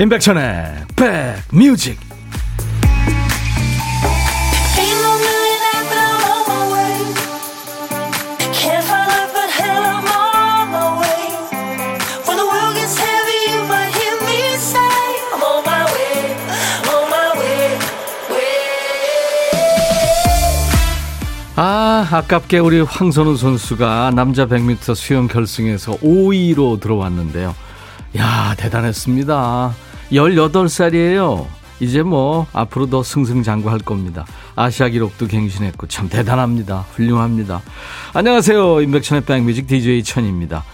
임백천의 백뮤직 아, 아깝게 우리 황선우 선수가 남자 100m 수영 결승에서 5위로 들어왔는데요. 야, 대단했습니다. 18살이에요. 이제 뭐 앞으로 더 승승장구할 겁니다. 아시아 기록도 갱신했고 참 대단합니다. 훌륭합니다. 안녕하세요. 임백천의 백뮤직 DJ 천입니다.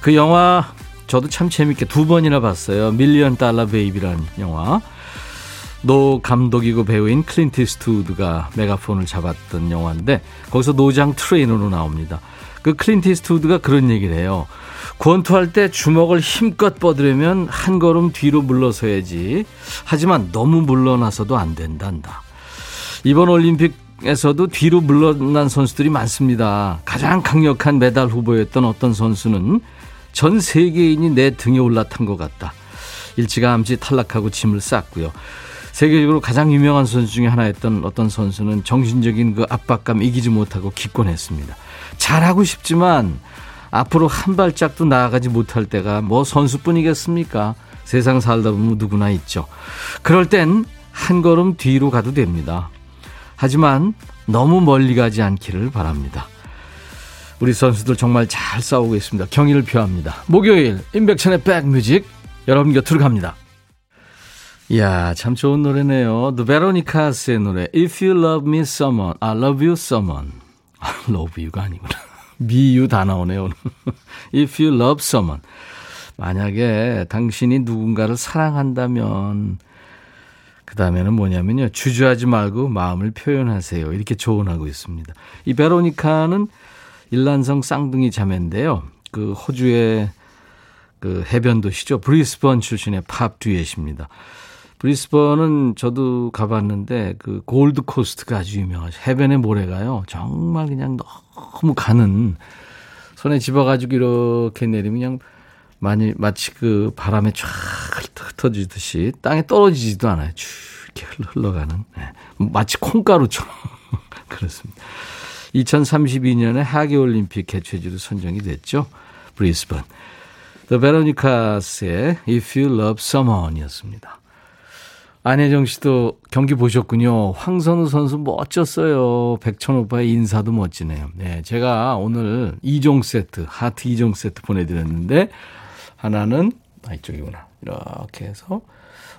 그 영화 저도 참 재밌게 두 번이나 봤어요. Million Dollar Baby라는 영화. 노 감독이고 배우인 클린트 이스트우드가 메가폰을 잡았던 영화인데 거기서 노장 트레이너로 나옵니다. 그 클린트 이스트우드가 그런 얘기를 해요. 권투할 때 주먹을 힘껏 뻗으려면 한 걸음 뒤로 물러서야지. 하지만 너무 물러나서도 안 된단다. 이번 올림픽에서도 뒤로 물러난 선수들이 많습니다. 가장 강력한 메달 후보였던 어떤 선수는 전 세계인이 내 등에 올라탄 것 같다. 일찌감치 탈락하고 짐을 쌌고요. 세계적으로 가장 유명한 선수 중에 하나였던 어떤 선수는 정신적인 그 압박감 이기지 못하고 기권했습니다. 잘하고 싶지만 앞으로 한 발짝도 나아가지 못할 때가 뭐 선수뿐이겠습니까? 세상 살다 보면 누구나 있죠. 그럴 땐 한 걸음 뒤로 가도 됩니다. 하지만 너무 멀리 가지 않기를 바랍니다. 우리 선수들 정말 잘 싸우고 있습니다. 경의를 표합니다. 목요일 임백천의 백뮤직 여러분 곁으로 갑니다. 이야 참 좋은 노래네요. The Veronicas의 노래 If You Love Me Someone, I Love You Someone. 아, love you가 아니구나. 미유 다 나오네요. 오늘. If you love someone. 만약에 당신이 누군가를 사랑한다면 그 다음에는 뭐냐면요. 주저하지 말고 마음을 표현하세요. 이렇게 조언하고 있습니다. 이 베로니카는 일란성 쌍둥이 자매인데요. 그 호주의 그 해변 도시죠. 브리스번 출신의 팝 듀엣입니다. 브리스번은 저도 가봤는데 그 골드 코스트가 아주 유명하죠. 해변의 모래가요. 정말 그냥 너무 가는 손에 집어가지고 이렇게 내리면 그냥 많이 마치 그 바람에 쫙 흩어지듯이 땅에 떨어지지도 않아요. 쭉 이렇게 흘러가는 네. 마치 콩가루처럼 그렇습니다. 2032년에 하계올림픽 개최지로 선정이 됐죠. 브리스번. The Veronicas의 If You Love Someone이었습니다. 안혜정 씨도 경기 보셨군요. 황선우 선수 멋졌어요. 백천 오빠의 인사도 멋지네요. 네, 제가 오늘 2종 세트, 하트 2종 세트 보내드렸는데, 하나는, 아, 이쪽이구나. 이렇게 해서,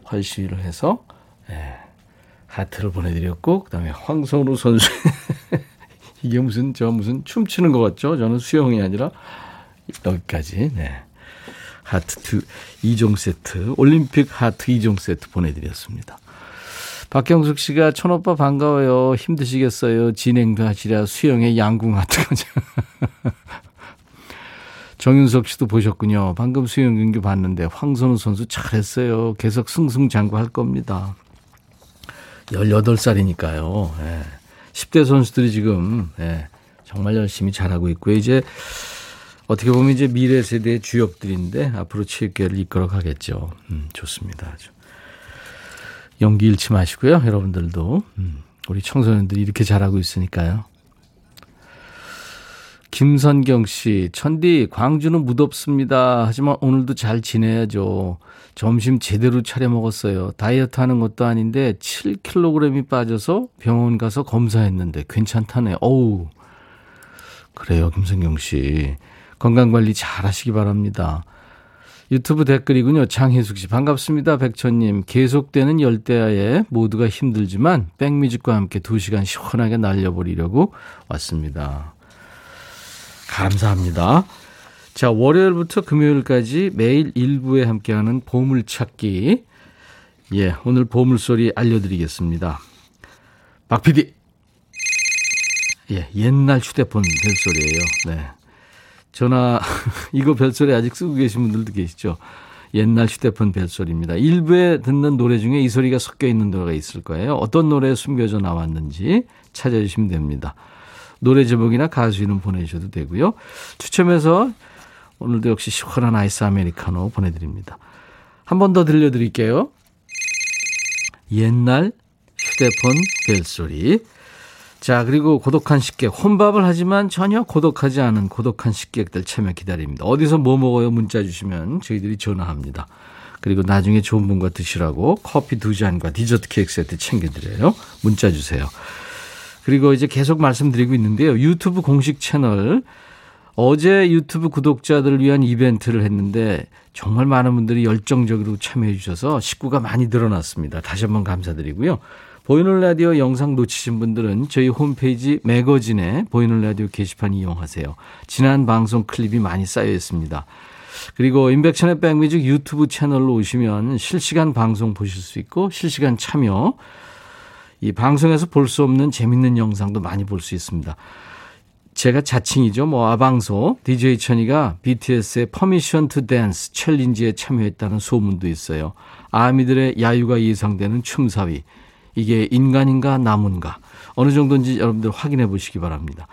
활시위를 해서, 네, 하트를 보내드렸고, 그 다음에 황선우 선수. 이게 무슨, 저 무슨 춤추는 것 같죠? 저는 수영이 아니라, 여기까지, 네. 하트 2, 2종 세트, 올림픽 하트 2종 세트 보내드렸습니다. 박경숙 씨가 천오빠 반가워요. 힘드시겠어요. 진행도 하시랴 수영의 양궁 하트 거죠. 정윤석 씨도 보셨군요. 방금 수영 경기 봤는데 황선우 선수 잘했어요. 계속 승승장구할 겁니다. 18살이니까요. 예. 10대 선수들이 지금 예. 정말 열심히 잘하고 있고요. 이제 어떻게 보면 이제 미래 세대의 주역들인데 앞으로 체육계를 이끌어 가겠죠. 음, 좋습니다. 아주. 연기 잃지 마시고요. 여러분들도. 음, 우리 청소년들이 이렇게 잘하고 있으니까요. 김선경 씨, 천디, 광주는 무덥습니다. 하지만 오늘도 잘 지내야죠. 점심 제대로 차려 먹었어요. 다이어트 하는 것도 아닌데 7kg이 빠져서 병원 가서 검사했는데 괜찮다네. 어우. 그래요, 김선경 씨. 건강관리 잘 하시기 바랍니다. 유튜브 댓글이군요. 장혜숙 씨 반갑습니다. 백천님 계속되는 열대야에 모두가 힘들지만 백뮤직과 함께 2시간 시원하게 날려버리려고 왔습니다. 감사합니다. 자 월요일부터 금요일까지 매일 일부에 함께하는 보물찾기 예 오늘 보물소리 알려드리겠습니다. 박 PD 예 옛날 휴대폰 벨소리예요. 네. 전화 이거 별소리 아직 쓰고 계신 분들도 계시죠. 옛날 휴대폰 벨소리입니다. 일부에 듣는 노래 중에 이 소리가 섞여 있는 노래가 있을 거예요. 어떤 노래에 숨겨져 나왔는지 찾아주시면 됩니다. 노래 제목이나 가수 이름 보내주셔도 되고요. 추첨해서 오늘도 역시 시원한 아이스 아메리카노 보내드립니다. 한 번 더 들려드릴게요. 옛날 휴대폰 벨소리. 자, 그리고 고독한 식객. 혼밥을 하지만 전혀 고독하지 않은 고독한 식객들 참여 기다립니다. 어디서 뭐 먹어요? 문자 주시면 저희들이 전화합니다. 그리고 나중에 좋은 분과 드시라고 커피 두 잔과 디저트 케이크 세트 챙겨드려요. 문자 주세요. 그리고 이제 계속 말씀드리고 있는데요. 유튜브 공식 채널 어제 유튜브 구독자들을 위한 이벤트를 했는데 정말 많은 분들이 열정적으로 참여해 주셔서 식구가 많이 늘어났습니다. 다시 한번 감사드리고요. 보이는 라디오 영상 놓치신 분들은 저희 홈페이지 매거진에 보이는 라디오 게시판 이용하세요. 지난 방송 클립이 많이 쌓여 있습니다. 그리고 인백션의 백뮤직 유튜브 채널로 오시면 실시간 방송 보실 수 있고 실시간 참여 이 방송에서 볼 수 없는 재밌는 영상도 많이 볼 수 있습니다. 제가 자칭이죠. 뭐 아방소 DJ 천이가 BTS의 Permission to Dance 챌린지에 참여했다는 소문도 있어요. 아미들의 야유가 예상되는 춤사위. 이게 인간인가 나무인가 어느 정도인지 여러분들 확인해 보시기 바랍니다.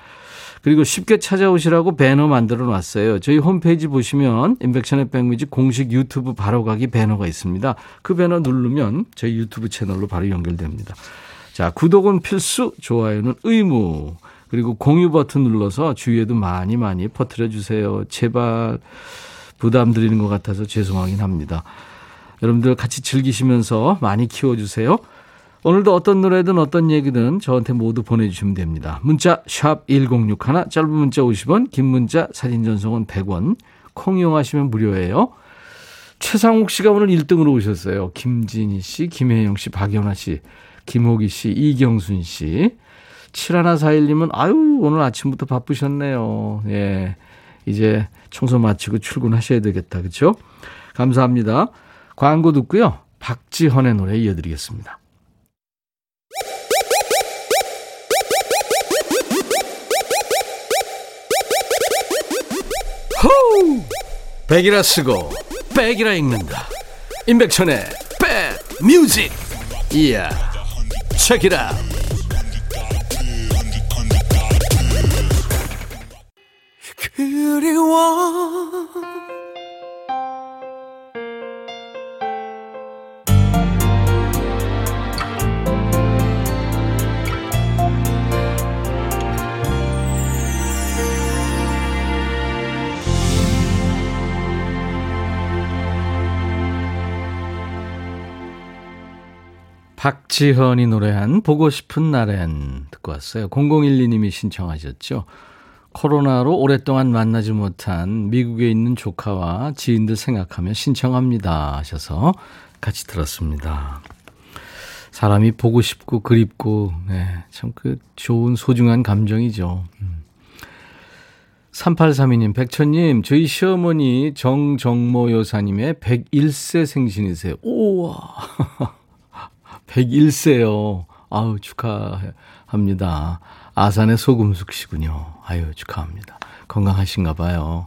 그리고 쉽게 찾아오시라고 배너 만들어 놨어요. 저희 홈페이지 보시면 임백천의 백뮤직 공식 유튜브 바로 가기 배너가 있습니다. 그 배너 누르면 저희 유튜브 채널로 바로 연결됩니다. 자, 구독은 필수, 좋아요는 의무. 그리고 공유 버튼 눌러서 주위에도 많이 많이 퍼뜨려 주세요. 제발 부담 드리는 것 같아서 죄송하긴 합니다. 여러분들 같이 즐기시면서 많이 키워주세요. 오늘도 어떤 노래든 어떤 얘기든 저한테 모두 보내주시면 됩니다. 문자 1061, 짧은 문자 50원, 긴 문자 사진 전송은 100원, 콩 이용하시면 무료예요. 최상욱 씨가 오늘 1등으로 오셨어요. 김진희 씨, 김혜영 씨, 박연아 씨, 김호기 씨, 이경순 씨. 7141님은 아유 오늘 아침부터 바쁘셨네요. 예. 이제 청소 마치고 출근하셔야 되겠다. 그렇죠? 감사합니다. 광고 듣고요. 박지헌의 노래 이어드리겠습니다. 호우! 백이라 쓰고 백이라 읽는다. 임백천의 백 뮤직. 이야. 체키라. 그리워 박지현이 노래한 보고 싶은 날엔 듣고 왔어요. 0012님이 신청하셨죠. 코로나로 오랫동안 만나지 못한 미국에 있는 조카와 지인들 생각하며 신청합니다 하셔서 같이 들었습니다. 사람이 보고 싶고 그립고 네, 참그 좋은 소중한 감정이죠. 3832님, 백천님, 저희 시어머니 정정모 여사님의 101세 생신이세요. 우와. 101세요. 아우, 축하합니다. 아산의 소금숙 씨군요. 아유, 축하합니다. 건강하신가 봐요.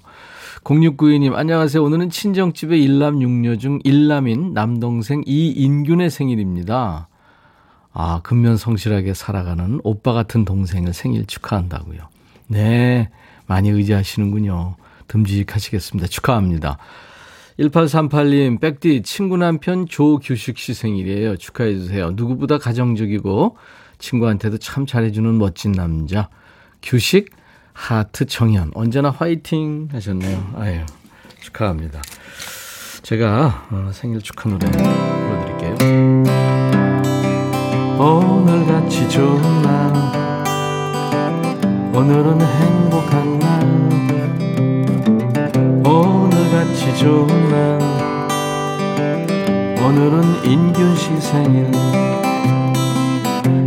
0692님, 안녕하세요. 오늘은 친정집의 일남 육녀 중 일남인 남동생 이인균의 생일입니다. 아, 근면 성실하게 살아가는 오빠 같은 동생을 생일 축하한다고요. 네, 많이 의지하시는군요. 듬직하시겠습니다. 축하합니다. 1838님, 백디, 친구 남편 조규식 씨 생일이에요. 축하해 주세요. 누구보다 가정적이고, 친구한테도 참 잘해주는 멋진 남자. 규식, 하트, 정현. 언제나 화이팅 하셨네요. 아유, 축하합니다. 제가 어, 생일 축하 노래 불러드릴게요. 오늘같이 좋은 날, 오늘은 행복한 날, 오늘같이 좋은 날 오늘은 인균 씨 생일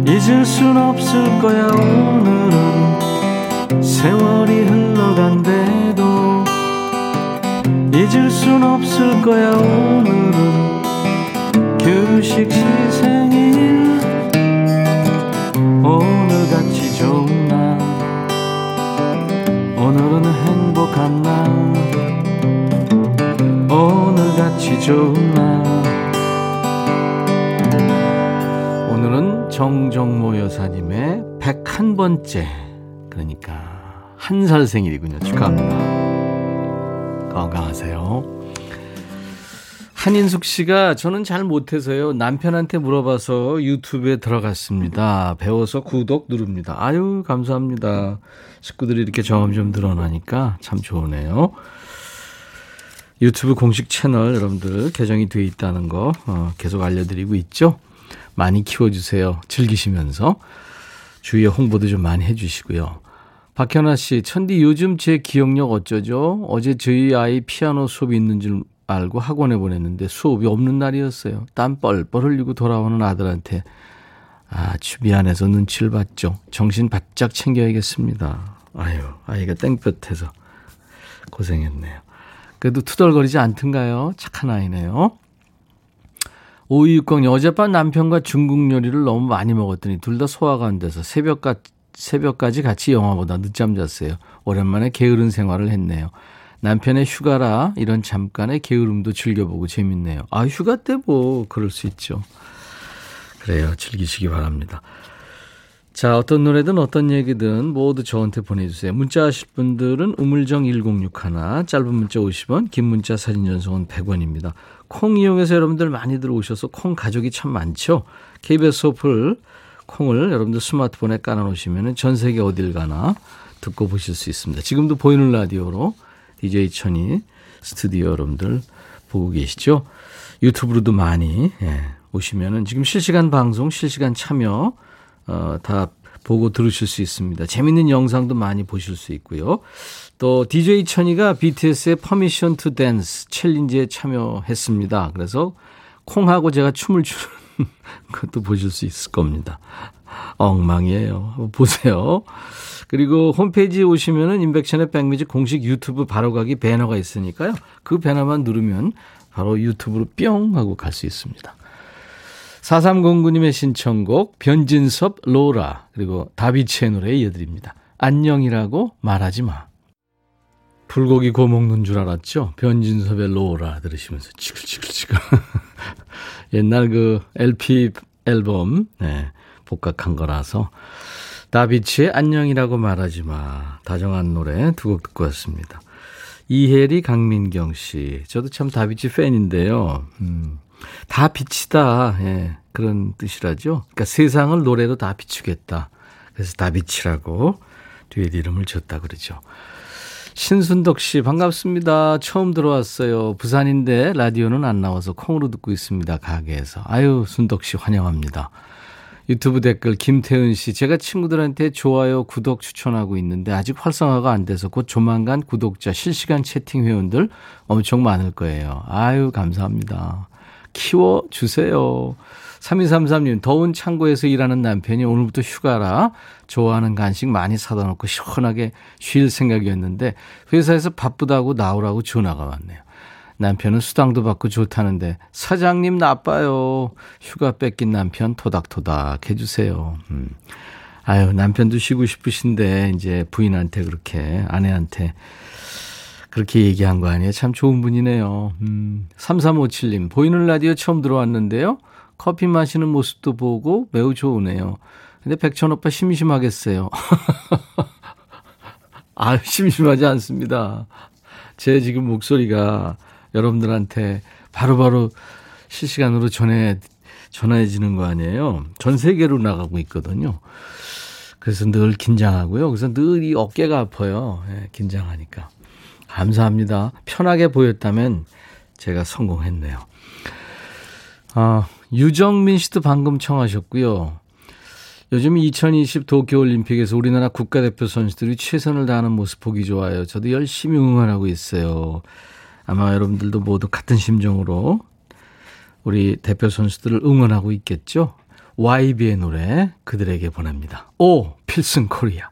잊을 순 없을 거야 오늘은. 세월이 흘러간대도 잊을 순 없을 거야 오늘은. 규식 씨 생일 오늘같이 좋은 날. 오늘은 행복한 날 오늘같이 좋은 날 오늘은 정정모 여사님의 101번째 그러니까 한 살 생일이군요 축하합니다 건강하세요 한인숙 씨가 저는 잘 못해서요. 남편한테 물어봐서 유튜브에 들어갔습니다. 배워서 구독 누릅니다. 아유, 감사합니다. 식구들이 이렇게 점점 늘어나니까 참 좋으네요. 유튜브 공식 채널 여러분들 개정이 돼 있다는 거 어, 계속 알려드리고 있죠. 많이 키워주세요. 즐기시면서 주위에 홍보도 좀 많이 해주시고요. 박현아 씨, 천디 요즘 제 기억력 어쩌죠? 어제 저희 아이 피아노 수업이 있는 줄 알고 학원에 보냈는데 수업이 없는 날이었어요. 땀 뻘뻘 흘리고 돌아오는 아들한테 아, 미안해서 눈치를 봤죠. 정신 바짝 챙겨야겠습니다. 아유, 아이가 땡볕에서 고생했네요. 그래도 투덜거리지 않던가요? 착한 아이네요. 5260님, 어젯밤 남편과 중국 요리를 너무 많이 먹었더니 둘 다 소화가 안 돼서 새벽까, 새벽까지 같이 영화보다 늦잠 잤어요. 오랜만에 게으른 생활을 했네요. 남편의 휴가라 이런 잠깐의 게으름도 즐겨보고 재밌네요. 아, 휴가 때 뭐, 그럴 수 있죠. 그래요. 즐기시기 바랍니다. 자, 어떤 노래든 어떤 얘기든 모두 저한테 보내주세요. 문자 하실 분들은 우물정 1061, 짧은 문자 50원, 긴 문자 사진 전송은 100원입니다. 콩 이용해서 여러분들 많이 들어오셔서 콩 가족이 참 많죠. KBS 어플 콩을 여러분들 스마트폰에 깔아놓으시면 전 세계 어딜 가나 듣고 보실 수 있습니다. 지금도 보이는 라디오로 DJ 천이 스튜디오 여러분들 보고 계시죠? 유튜브로도 많이 예, 오시면은 지금 실시간 방송, 실시간 참여 어, 다 보고 들으실 수 있습니다. 재밌는 영상도 많이 보실 수 있고요. 또 DJ 천이가 BTS의 Permission to Dance 챌린지에 참여했습니다. 그래서 콩하고 제가 춤을 추는 것도 보실 수 있을 겁니다. 엉망이에요. 보세요. 그리고 홈페이지에 오시면은 인백션의 백미지 공식 유튜브 바로가기 배너가 있으니까요. 그 배너만 누르면 바로 유튜브로 뿅 하고 갈 수 있습니다. 4309님의 신청곡 변진섭 로라 그리고 다비치의 노래 이어드립니다. 안녕이라고 말하지 마. 불고기 구워 먹는 줄 알았죠? 변진섭의 로라 들으시면서 지글지글지글. 옛날 그 LP 앨범 네, 복각한 거라서 다비치의 안녕이라고 말하지 마. 다정한 노래 두 곡 듣고 왔습니다. 이혜리, 강민경 씨. 저도 참 다비치 팬인데요. 음, 다 비치다. 예, 그런 뜻이라죠. 그러니까 세상을 노래로 다 비추겠다. 그래서 다비치라고 뒤에 이름을 줬다 그러죠. 신순덕 씨, 반갑습니다. 처음 들어왔어요. 부산인데 라디오는 안 나와서 콩으로 듣고 있습니다. 가게에서. 아유, 순덕 씨 환영합니다. 유튜브 댓글 김태은 씨, 제가 친구들한테 좋아요, 구독 추천하고 있는데 아직 활성화가 안 돼서 곧 조만간 구독자 실시간 채팅 회원들 엄청 많을 거예요. 아유, 감사합니다. 키워 주세요. 3233님, 더운 창고에서 일하는 남편이 오늘부터 휴가라 좋아하는 간식 많이 사다 놓고 시원하게 쉴 생각이었는데 회사에서 바쁘다고 나오라고 전화가 왔네요. 남편은 수당도 받고 좋다는데 사장님 나빠요. 휴가 뺏긴 남편 토닥토닥 해주세요. 음. 아유 남편도 쉬고 싶으신데 이제 부인한테 그렇게 아내한테 그렇게 얘기한 거 아니에요? 참 좋은 분이네요. 음. 3357님 보이는 라디오 처음 들어왔는데요. 커피 마시는 모습도 보고 매우 좋으네요. 근데 백천 오빠 심심하겠어요. 아 심심하지 않습니다. 제 지금 목소리가 여러분들한테 바로바로 실시간으로 전해, 전해지는 거 아니에요. 전 세계로 나가고 있거든요. 그래서 늘 긴장하고요. 그래서 늘 이 어깨가 아파요. 예, 긴장하니까. 감사합니다. 편하게 보였다면 제가 성공했네요. 아, 유정민 씨도 방금 청하셨고요. 요즘 2020 도쿄올림픽에서 우리나라 국가대표 선수들이 최선을 다하는 모습 보기 좋아요. 저도 열심히 응원하고 있어요. 아마 여러분들도 모두 같은 심정으로 우리 대표 선수들을 응원하고 있겠죠? YB의 노래 그들에게 보냅니다. 오 필승 코리아.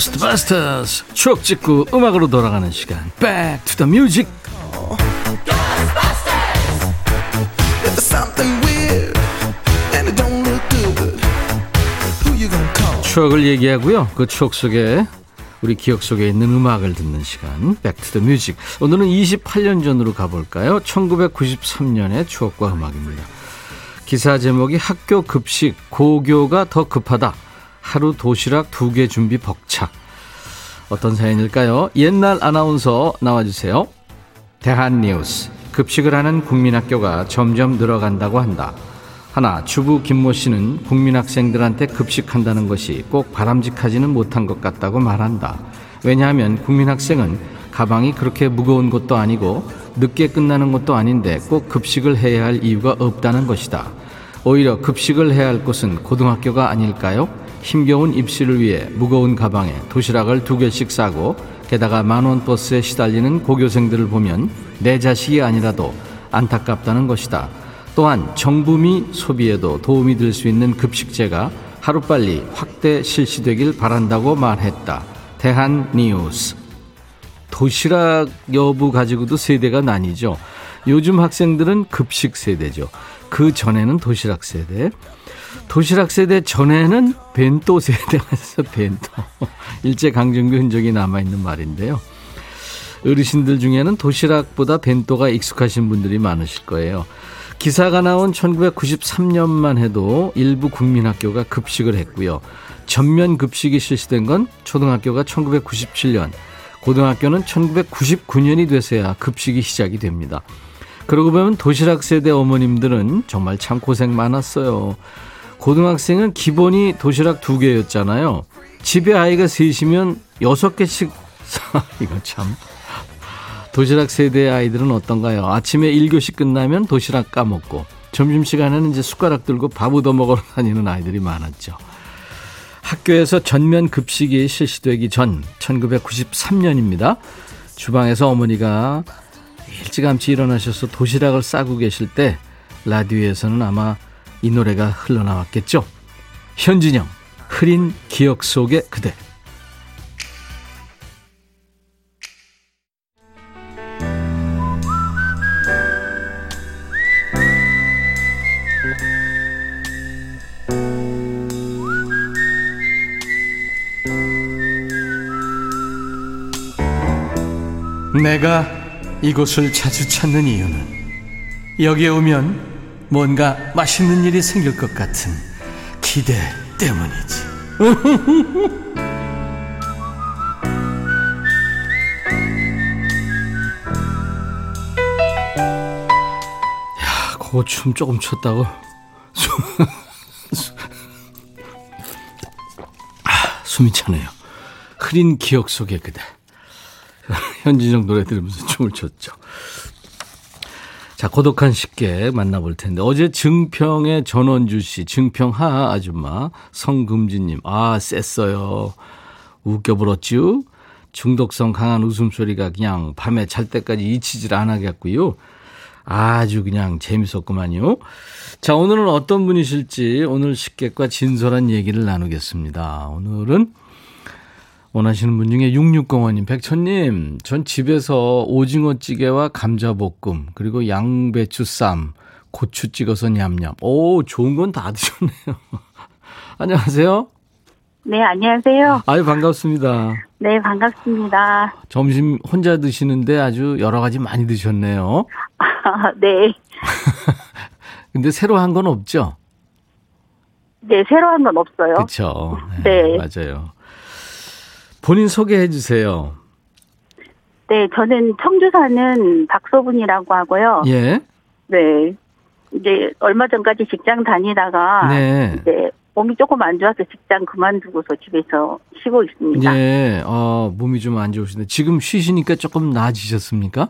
고스트바스터스 추억 찍고 음악으로 돌아가는 시간. Back to the Music. 추억을 얘기하고요. 그 추억 속에 우리 기억 속에 있는 음악을 듣는 시간. Back to the Music 오늘은 28년 전으로 가볼까요? 1993년의 추억과 음악입니다. 기사 제목이 학교 급식 고교가 더 급하다 하루 도시락 두 개 준비 벅차 어떤 사연일까요 옛날 아나운서 나와주세요 대한뉴스 급식을 하는 국민학교가 점점 늘어간다고 한다 하나 주부 김모 씨는 국민학생들한테 급식한다는 것이 꼭 바람직하지는 못한 것 같다고 말한다. 왜냐하면 국민학생은 가방이 그렇게 무거운 것도 아니고 늦게 끝나는 것도 아닌데 꼭 급식을 해야 할 이유가 없다는 것이다. 오히려 급식을 해야 할 곳은 고등학교가 아닐까요? 힘겨운 입시를 위해 무거운 가방에 도시락을 두 개씩 싸고 게다가 만원 버스에 시달리는 고교생들을 보면 내 자식이 아니라도 안타깝다는 것이다. 또한 정부미 소비에도 도움이 될 수 있는 급식제가 하루빨리 확대 실시되길 바란다고 말했다. 대한 뉴스. 도시락 여부 가지고도 세대가 나뉘죠. 요즘 학생들은 급식 세대죠. 그 전에는 도시락 세대. 도시락 세대 전에는 벤또 있어 벤또. 일제 강점기 흔적이 남아있는 말인데요. 어르신들 중에는 도시락보다 벤또가 익숙하신 분들이 많으실 거예요. 기사가 나온 1993년만 해도 일부 국민학교가 급식을 했고요. 전면 급식이 실시된 건 초등학교가 1997년, 고등학교는 1999년이 돼서야 급식이 시작이 됩니다. 그러고 보면 도시락 세대 어머님들은 정말 참 고생 많았어요. 고등학생은 기본이 도시락 두 개였잖아요. 집에 아이가 셋이면 여섯 개씩 이거 참 도시락 세대의 아이들은 어떤가요? 아침에 1교시 끝나면 도시락 까먹고 점심시간에는 이제 숟가락 들고 밥 얻어 먹으러 다니는 아이들이 많았죠. 학교에서 전면 급식이 실시되기 전 1993년입니다. 주방에서 어머니가 일찌감치 일어나셔서 도시락을 싸고 계실 때 라디오에서는 아마 이 노래가 흘러나왔겠죠. 현진영, 흐린 기억 속의 그대. 내가 이곳을 자주 찾는 이유는 여기에 오면 뭔가 맛있는 일이 생길 것 같은 기대 때문이지. 야, 고춤 조금 췄다고. 아, 숨이 차네요. 흐린 기억 속에 그대. 현진영 노래 들으면서 춤을 췄죠. 자, 고독한 식객 만나볼 텐데. 어제 증평의 전원주 씨, 증평하 아줌마, 성금지님. 아, 셌어요. 웃겨버렸쥬? 중독성 강한 웃음소리가 그냥 밤에 잘 때까지 잊히질 않았겠고요. 아주 그냥 재밌었구만요. 자, 오늘은 어떤 분이실지 오늘 식객과 진솔한 얘기를 나누겠습니다. 오늘은 원하시는 분 중에 6605님, 백천님, 전 집에서 오징어찌개와 감자볶음, 그리고 양배추쌈, 고추 찍어서 냠냠. 오, 좋은 건 다 드셨네요. 안녕하세요. 네, 안녕하세요. 아유, 반갑습니다. 네, 반갑습니다. 점심 혼자 드시는데 아주 여러 가지 많이 드셨네요. 아, 네. 근데 새로 한 건 없죠? 네, 새로 한 건 없어요. 그렇죠. 네, 네. 맞아요. 본인 소개해 주세요. 네, 저는 청주 사는 박소분이라고 하고요. 예. 네. 이제 얼마 전까지 직장 다니다가 네. 이제 몸이 조금 안 좋아서 직장 그만두고서 집에서 쉬고 있습니다. 예. 어, 몸이 좀 안 좋으신데 지금 쉬시니까 조금 나아지셨습니까?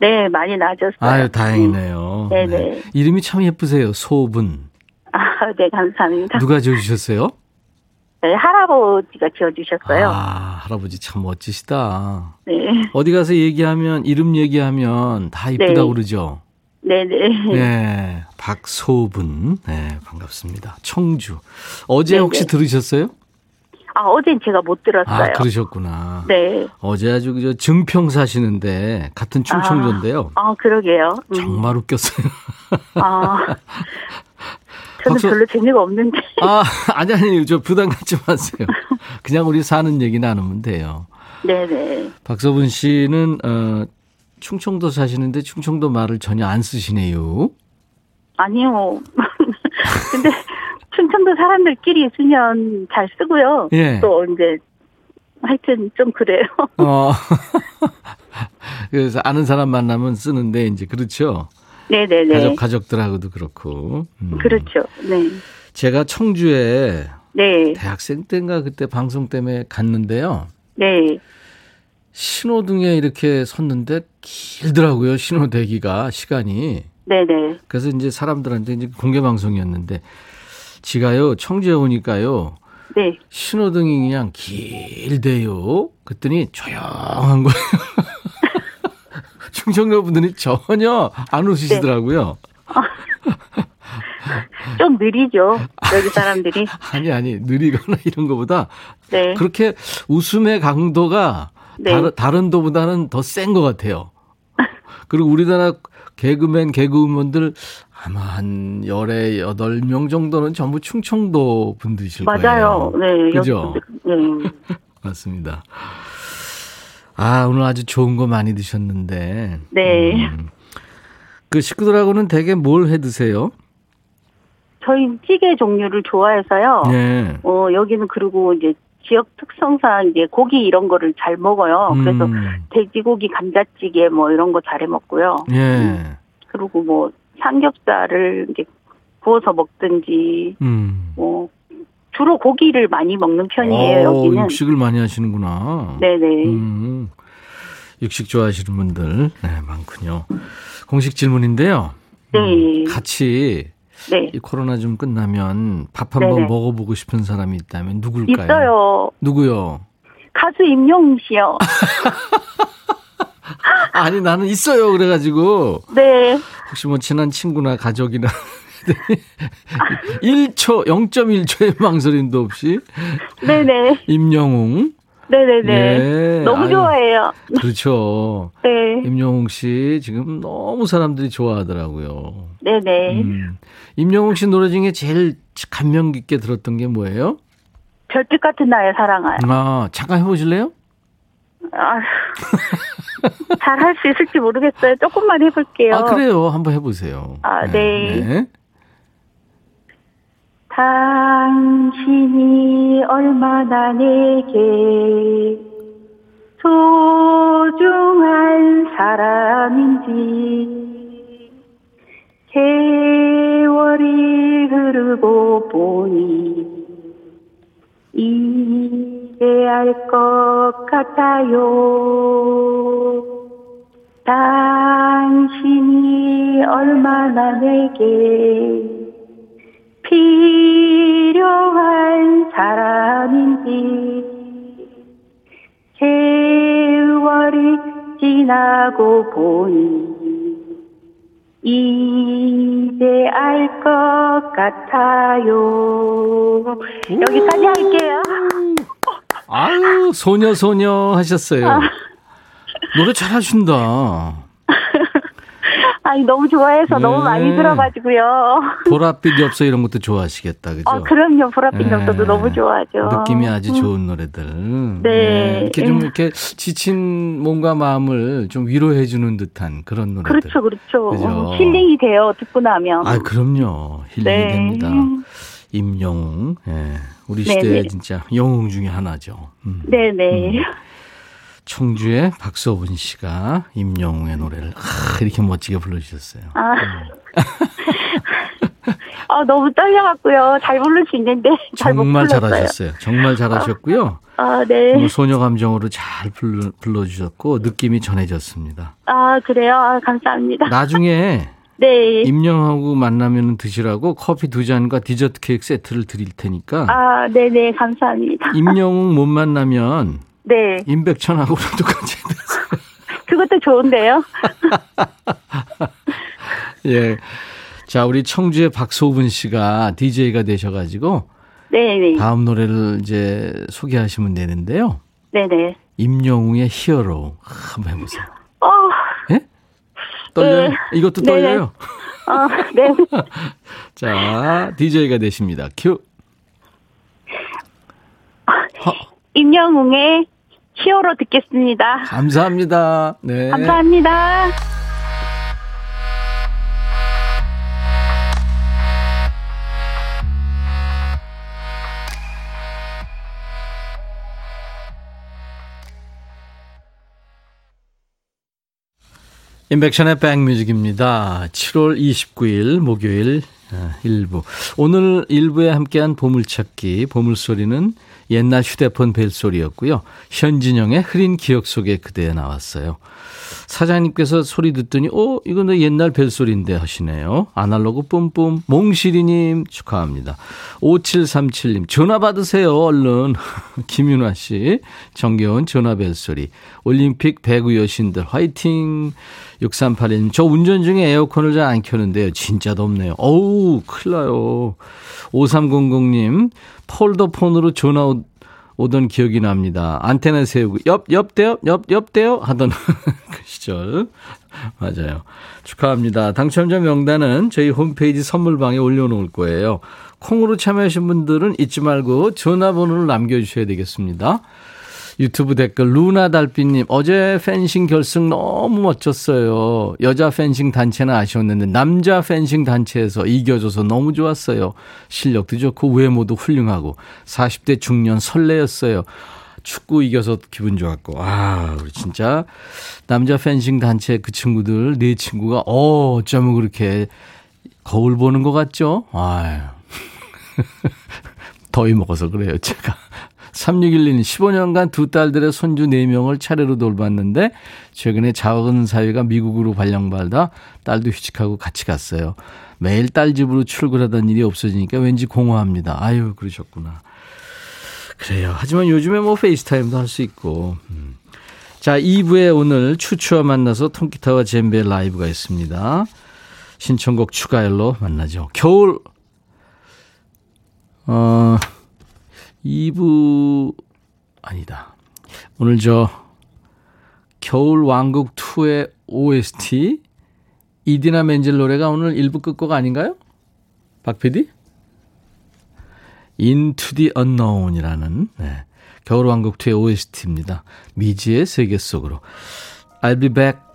네, 많이 나아졌어요. 아유, 다행이네요. 네, 네. 네. 이름이 참 예쁘세요. 소분. 아, 네, 감사합니다. 누가 지어 주셨어요? 네, 할아버지가 지어주셨어요. 아, 할아버지 참 멋지시다. 네. 어디 가서 얘기하면, 이름 얘기하면 다 이쁘다 네. 그러죠? 네네. 네. 박소분. 네, 반갑습니다. 청주. 어제 네네. 혹시 들으셨어요? 아, 어젠 제가 못 들었어요. 아, 그러셨구나. 네. 어제 아주 그저 증평 사시는데 같은 충청도인데요. 아, 아 그러게요. 음. 정말 웃겼어요. 아. 저는 박수... 별로 재미가 없는데. 아, 아니, 아니, 저 부담 갖지 마세요. 그냥 우리 사는 얘기 나누면 돼요. 네네. 박서분 씨는, 어, 충청도 사시는데 충청도 말을 전혀 안 쓰시네요. 아니요. 근데 충청도 사람들끼리 있으면 잘 쓰고요. 예. 또 이제 하여튼 좀 그래요. 어. 그래서 아는 사람 만나면 쓰는데 이제 그렇죠. 네네네. 가족 가족들하고도 그렇고. 음. 그렇죠. 네. 제가 청주에 네. 대학생 때인가 그때 방송 때문에 갔는데요. 네. 신호등에 이렇게 섰는데 길더라고요. 신호 대기가 시간이. 네네. 그래서 이제 사람들한테 이제 공개 방송이었는데 지가요 청주에 오니까요. 네. 신호등이 그냥 길대요. 그랬더니 조용한 거예요. 충청도 분들이 전혀 안 웃으시더라고요. 네. 좀 느리죠. 여기 사람들이. 아니 아니 느리거나 이런 거보다 네. 그렇게 웃음의 강도가 네. 다른 다른 도보다는 더 센 것 같아요. 그리고 우리나라 개그맨 개그우먼들 아마 한 열에 여덟 명 정도는 전부 충청도 분들이실 맞아요. 거예요. 맞아요. 네. 그죠? 네. 맞습니다. 아, 오늘 아주 좋은 거 많이 드셨는데. 네. 음. 그 식구들하고는 대개 뭘 해 드세요? 저희 찌개 종류를 좋아해서요. 네. 어, 여기는 그리고 이제 지역 특성상 이제 고기 이런 거를 잘 먹어요. 그래서 음. 돼지고기 감자찌개 뭐 이런 거 잘해 먹고요. 예. 음. 그리고 뭐 삼겹살을 이제 구워서 먹든지 음. 뭐 주로 고기를 많이 먹는 편이에요. 오, 여기는 육식을 많이 하시는구나. 네네. 음. 육식 좋아하시는 분들 네, 많군요. 공식 질문인데요. 네. 음, 같이 네. 이 코로나 좀 끝나면 밥 한번 네네. 먹어보고 싶은 사람이 있다면 누굴까요? 있어요. 누구요? 가수 임영웅 씨요. 아니 나는 있어요 그래가지고. 네. 혹시 뭐 친한 친구나 가족이나 1초 0.1초의 망설임도 없이. 네네. 임영웅. 네네네. 네. 너무 아유, 좋아해요. 그렇죠. 네. 임영웅 씨 지금 너무 사람들이 좋아하더라고요. 네네. 음. 임영웅 씨 노래 중에 제일 감명 깊게 들었던 게 뭐예요? 별빛 같은 나의 사랑아요. 아, 잠깐 해보실래요? 아, 잘할 수 있을지 모르겠어요. 조금만 해볼게요. 아, 그래요. 한번 해보세요. 아, 네. 네. 네. 당신이 얼마나 내게 소중한 사람인지 세월이 흐르고 보니 이해할 것 같아요. 당신이 얼마나 내게 필요한 사람인지 세월이 지나고 보니 이제 알 것 같아요. 여기까지 할게요. 아유, 소녀, 소녀 하셨어요. 아. 노래 잘하신다. 아니 너무 좋아해서 네. 너무 많이 들어가지고요. 보랏빛이 없어 이런 것도 좋아하시겠다, 그죠? 아, 그럼요. 보랏빛이 네. 없어도 너무 좋아하죠. 느낌이 아주 좋은 음. 노래들. 네. 네. 이렇게 좀 이렇게 지친 몸과 마음을 좀 위로해 주는 듯한 그런 노래들. 그렇죠, 그렇죠. 그죠? 힐링이 돼요. 듣고 나면. 아, 그럼요. 힐링이 네. 됩니다. 임영웅, 예. 우리 시대의 진짜 영웅 중에 하나죠. 음. 네네. 음. 청주의 박서분 씨가 임영웅의 노래를 아, 이렇게 멋지게 불러주셨어요. 아. 아 너무 떨려갖고요. 잘 부를 수 있는데 정말 잘하셨어요. 정말 잘하셨고요. 아, 아 네. 소녀 감정으로 잘 불러, 불러주셨고 느낌이 전해졌습니다. 아 그래요. 아, 감사합니다. 나중에 네. 임영하고 만나면 드시라고 커피 두 잔과 디저트 케이크 세트를 드릴 테니까. 아, 네네, 감사합니다. 임영웅 못 만나면. 네. 임백천하고도 같이 그것도 좋은데요. 예. 자, 우리 청주의 박소분 씨가 DJ가 되셔가지고. 네네. 다음 노래를 이제 소개하시면 되는데요. 네네. 임영웅의 히어로. 한번 해보세요. 어. 예? 떨려요? 네. 이것도 떨려요? 어, 네. 자, DJ가 되십니다. 큐. 허. 임영웅의 히어로 듣겠습니다. 감사합니다. 네. 감사합니다. 인백션의 백뮤직입니다. 7월 29일 목요일 아, 일부. 오늘 일부에 함께한 보물찾기, 보물소리는 옛날 휴대폰 벨소리였고요. 현진영의 흐린 기억 속에 그대 나왔어요. 사장님께서 소리 듣더니, 어, 이건 옛날 벨소리인데 하시네요. 아날로그 뿜뿜. 몽실이님 축하합니다. 5737님, 전화 받으세요, 얼른. 김윤아 씨, 정겨운 전화 벨소리. 올림픽 배구 여신들 화이팅. 6381님, 저 운전 중에 에어컨을 잘 안 켜는데요. 진짜 덥네요. 어우, 큰일 나요. 5300님, 폴더폰으로 전화 오던 기억이 납니다. 안테나 세우고 옆 옆대요 옆 옆대요 하던 그 시절 맞아요. 축하합니다. 당첨자 명단은 저희 홈페이지 선물방에 올려놓을 거예요. 콩으로 참여하신 분들은 잊지 말고 전화번호를 남겨주셔야 되겠습니다. 유튜브 댓글 루나 달빛님 어제 펜싱 결승 너무 멋졌어요. 여자 펜싱 단체는 아쉬웠는데 남자 펜싱 단체에서 이겨줘서 너무 좋았어요. 실력도 좋고 외모도 훌륭하고 40대 중년 설레였어요. 축구 이겨서 기분 좋았고 아 우리 진짜 남자 펜싱 단체 그 친구들 네 친구가 어 어쩌면 그렇게 거울 보는 것 같죠? 아유 더위 먹어서 그래요 제가 3612님 15년간 두 딸들의 손주 4명을 차례로 돌봤는데 최근에 작은 사위가 미국으로 발령받아 딸도 휴직하고 같이 갔어요. 매일 딸 집으로 출근하던 일이 없어지니까 왠지 공허합니다. 아유 그러셨구나. 그래요. 하지만 요즘에 뭐 페이스타임도 할 수 있고. 음. 자 2부에 오늘 추추와 만나서 통기타와 젬베 라이브가 있습니다. 신청곡 추가열로 만나죠. 겨울 어 2부 아니다. 오늘 저 겨울 왕국 2의 OST 이디나 멘젤 노래가 오늘 1부 끝곡 아닌가요? 박 PD? Into the Unknown이라는 네. 겨울 왕국 2의 OST입니다. 미지의 세계 속으로. I'll be back.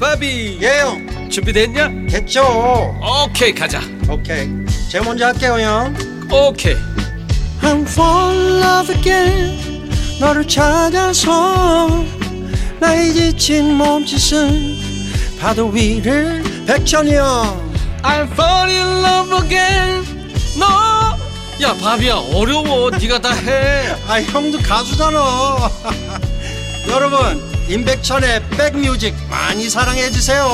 바비. 예영 준비됐냐? 됐죠. 오케이 가자. 오케이. 제가 먼저 할게요 형. 오케이. I'm fall in love again. 너를 찾아서 나의 지친 몸짓은 파도 위를 백천이 형. I'm fall in love again. 너 야 바비야 어려워. 네가 다해. 아 형도 가수잖아. 여러분 임백천의 백뮤직 많이 사랑해 주세요.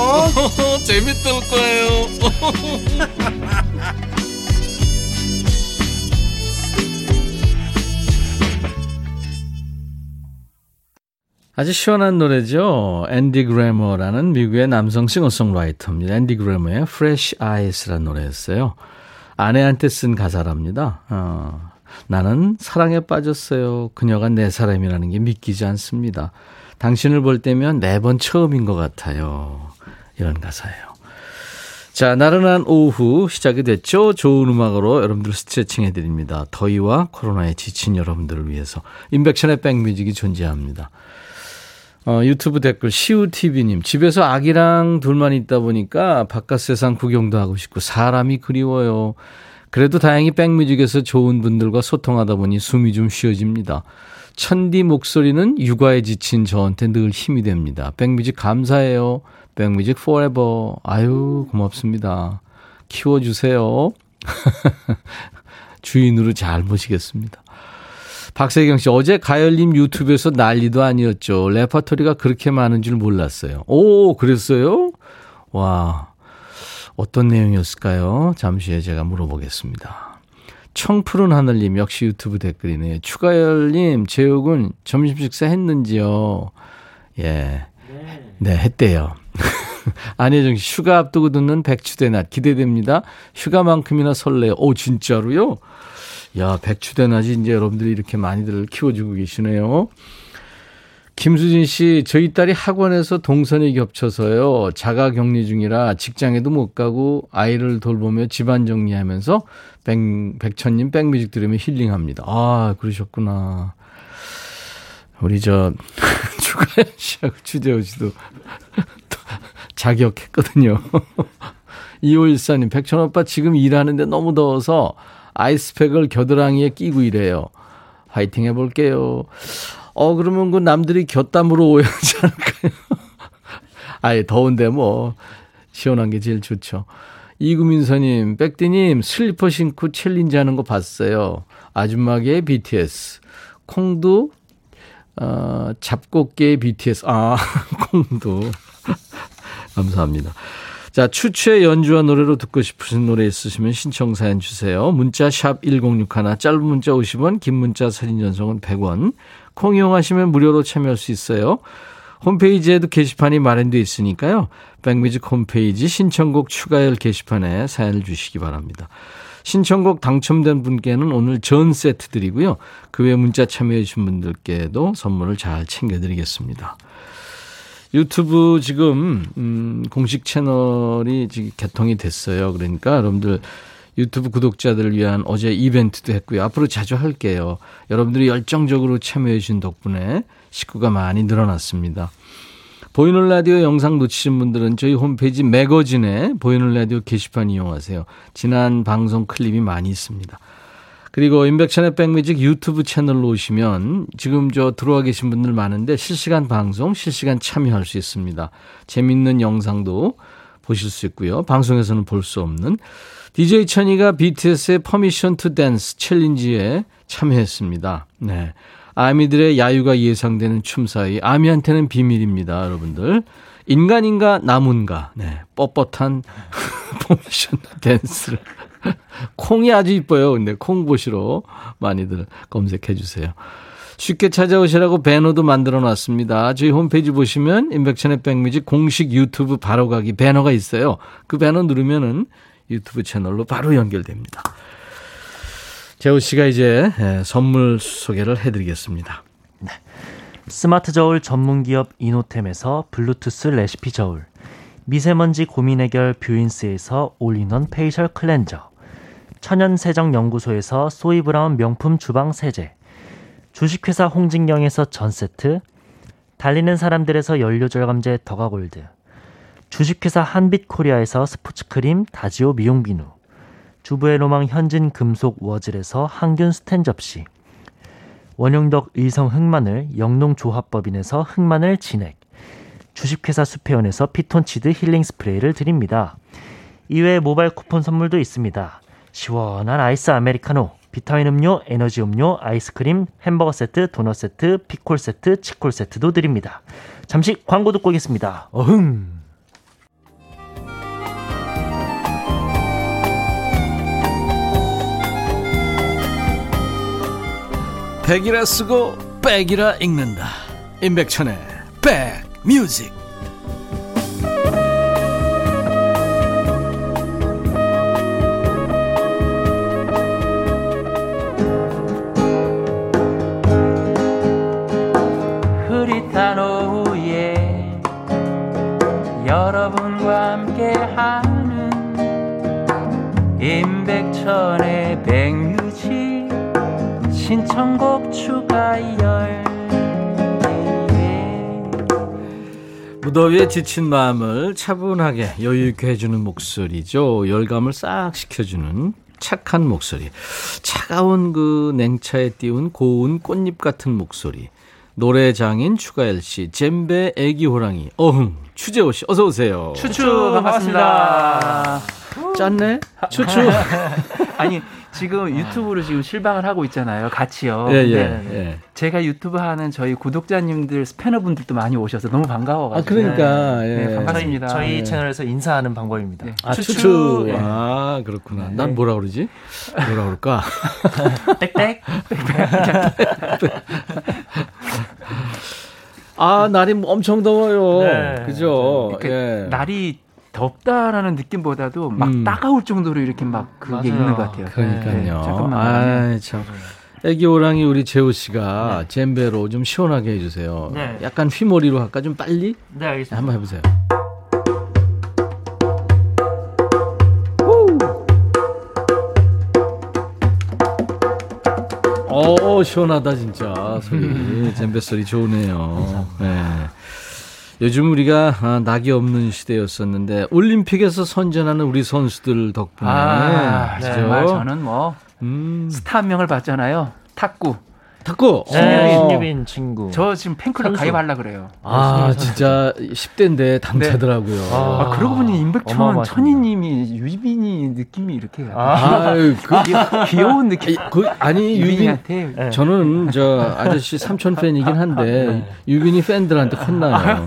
재밌을 거예요. 아주 시원한 노래죠. 앤디 그래머라는 미국의 남성 싱어송라이터입니다. 앤디 그래머의 Fresh Eyes라는 노래였어요. 아내한테 쓴 가사랍니다. 어, 나는 사랑에 빠졌어요. 그녀가 내 사람이라는 게 믿기지 않습니다. 당신을 볼 때면 매번 처음인 것 같아요. 이런 가사예요. 자, 나른한 오후 시작이 됐죠. 좋은 음악으로 여러분들 스트레칭 해드립니다. 더위와 코로나에 지친 여러분들을 위해서 인백션의 백뮤직이 존재합니다. 어, 유튜브 댓글 시우TV님 집에서 아기랑 둘만 있다 보니까 바깥 세상 구경도 하고 싶고 사람이 그리워요. 그래도 다행히 백뮤직에서 좋은 분들과 소통하다 보니 숨이 좀 쉬어집니다. 천디 목소리는 육아에 지친 저한테 늘 힘이 됩니다. 백뮤직 감사해요. 백뮤직 forever. 아유, 고맙습니다. 키워주세요. 주인으로 잘 모시겠습니다. 박세경 씨, 어제 가열님 유튜브에서 난리도 아니었죠. 레퍼토리가 그렇게 많은 줄 몰랐어요. 오, 그랬어요? 와, 어떤 내용이었을까요? 잠시 후에 제가 물어보겠습니다. 청푸른 하늘님 역시 유튜브 댓글이네요. 추가열님, 제육은 점심 식사 했는지요? 예. 네, 했대요. 안혜정 씨, 휴가 앞두고 듣는 백추대 낮 기대됩니다. 휴가만큼이나 설레요. 오, 진짜로요? 야, 백추대 낮이 이제 여러분들이 이렇게 많이들 키워주고 계시네요. 김수진 씨, 저희 딸이 학원에서 동선이 겹쳐서요. 자가 격리 중이라 직장에도 못 가고 아이를 돌보며 집안 정리하면서 백, 백천님 백뮤직 들으며 힐링합니다. 아, 그러셨구나. 우리 저, 추가연 씨하고 추재호 씨도 자격했거든요. 2514님, 백천 오빠 지금 일하는데 너무 더워서 아이스팩을 겨드랑이에 끼고 일해요. 화이팅 해볼게요. 어, 그러면 그 남들이 곁땀으로 오해하지 않을까요? 아예 더운데 뭐, 시원한 게 제일 좋죠. 이구민서님, 백디님, 슬리퍼 신고 챌린지 하는 거 봤어요. 아줌마계의 BTS. 콩도, 어, 잡곡계의 BTS. 아, 콩도. 감사합니다. 자, 추추의 연주와 노래로 듣고 싶으신 노래 있으시면 신청 사연 주세요. 문자 샵 1061, 짧은 문자 50원, 긴 문자 사진 전송은 100원. 콩 이용하시면 무료로 참여할 수 있어요. 홈페이지에도 게시판이 마련되어 있으니까요. 백뮤직 홈페이지 신청곡 추가열 게시판에 사연을 주시기 바랍니다. 신청곡 당첨된 분께는 오늘 전 세트 드리고요. 그 외 문자 참여해 주신 분들께도 선물을 잘 챙겨드리겠습니다. 유튜브 지금 음, 공식 채널이 지금 개통이 됐어요. 그러니까 여러분들 유튜브 구독자들을 위한 어제 이벤트도 했고요. 앞으로 자주 할게요. 여러분들이 열정적으로 참여해 주신 덕분에 식구가 많이 늘어났습니다. 보이는 라디오 영상 놓치신 분들은 저희 홈페이지 매거진에 보이는 라디오 게시판 이용하세요. 지난 방송 클립이 많이 있습니다. 그리고 임백천의 백뮤직 유튜브 채널로 오시면 지금 저 들어와 계신 분들 많은데 실시간 방송, 실시간 참여할 수 있습니다. 재밌는 영상도 보실 수 있고요. 방송에서는 볼 수 없는 DJ 천이가 BTS의 Permission to Dance 챌린지에 참여했습니다. 네. 아미들의 야유가 예상되는 춤사위 아미한테는 비밀입니다, 여러분들. 인간인가 나문가. 네. 뻣뻣한 Permission to Dance를 콩이 아주 이뻐요. 근데 콩 보시러 많이들 검색해 주세요. 쉽게 찾아오시라고 배너도 만들어 놨습니다. 저희 홈페이지 보시면 임백천의 백뮤직 공식 유튜브 바로 가기 배너가 있어요. 그 배너 누르면은 유튜브 채널로 바로 연결됩니다. 재호 씨가 이제 예, 선물 소개를 해드리겠습니다. 네. 스마트 저울 전문 기업 이노템에서 블루투스 레시피 저울, 미세먼지 고민 해결 뷰인스에서 all-in-one facial cleanser, 천연 세정 연구소에서 소이브라운 명품 주방 세제, 주식회사 홍진경에서 전 세트, 달리는 사람들에서 연료 절감제 더가골드, 주식회사 한빛코리아에서 스포츠크림 다지오 미용 비누, 주부의 로망 현진 금속 워즐에서 항균 스텐 접시, 원용덕 의성 흑마늘 영농조합법인에서 흑마늘 진액, 주식회사 수페온에서 피톤치드 힐링 스프레이를 드립니다. 이외에 모바일 쿠폰 선물도 있습니다. 시원한 아이스 아메리카노, 비타민 음료, 에너지 음료, 아이스크림, 햄버거 세트, 도넛 세트, 피콜 세트, 치콜 세트도 드립니다. 잠시 광고 듣고 오겠습니다. 어흥! 백이라 쓰고 백이라 읽는다. 임백천의 백뮤직. 임백천의 백뮤직 신청곡 추가열 무더위에 지친 마음을 차분하게 여유있게 해주는 목소리죠. 열감을 싹 식혀주는 착한 목소리. 차가운 그 냉차에 띄운 고운 꽃잎 같은 목소리. 노래 장인 추가열 씨, 잼베 애기 호랑이, 어흥, 추재호 씨, 어서 오세요. 추추 반갑습니다. 짰네? 추추. 아니, 지금 유튜브로 지금 실방을 하고 있잖아요. 같이요. 예, 예, 예. 제가 유튜브 하는 저희 구독자님들, 스패너분들도 많이 오셔서 너무 반가워가지고. 아, 그러니까. 예. 네, 반갑습니다. 저희, 저희 네. 채널에서 인사하는 방법입니다. 네. 아, 추추. 추추. 예. 아, 그렇구나. 난 뭐라 그러지? 뭐라 그럴까? 땡땡. 아, 날이 엄청 더워요. 네. 그죠? 예. 날이 덥다라는 느낌보다도 막 음. 따가울 정도로 이렇게 막 그게 맞아요. 있는 것 같아요. 그러니까요. 네, 잠깐만. 아, 참. 애기 호랑이 우리 재호 씨가 네. 젬베로 좀 시원하게 해주세요. 네. 약간 휘몰이로 할까? 좀 빨리? 네, 알겠습니다. 한번 해보세요. 어 시원하다 진짜 소리 젬베 소리 좋으네요. 네. 요즘 우리가 아, 낙이 없는 시대였었는데 올림픽에서 선전하는 우리 선수들 덕분에 아, 정말 저는 뭐 음. 스타 명을 받잖아요. 탁구. 탁구. 신유빈, 어. 신유빈 친구. 저 지금 팬클럽. 가입하려 그래요. 아, 진짜 10대인데 당차더라고요. 네. 아, 아, 그러고 보니 임백천 천희님이 유빈이 느낌이 이렇게 아, 그, 귀여운 느낌. 그, 아니 유빈한테 네. 저는 저 아저씨 삼촌 팬이긴 한데 네. 유빈이 팬들한테 혼나요.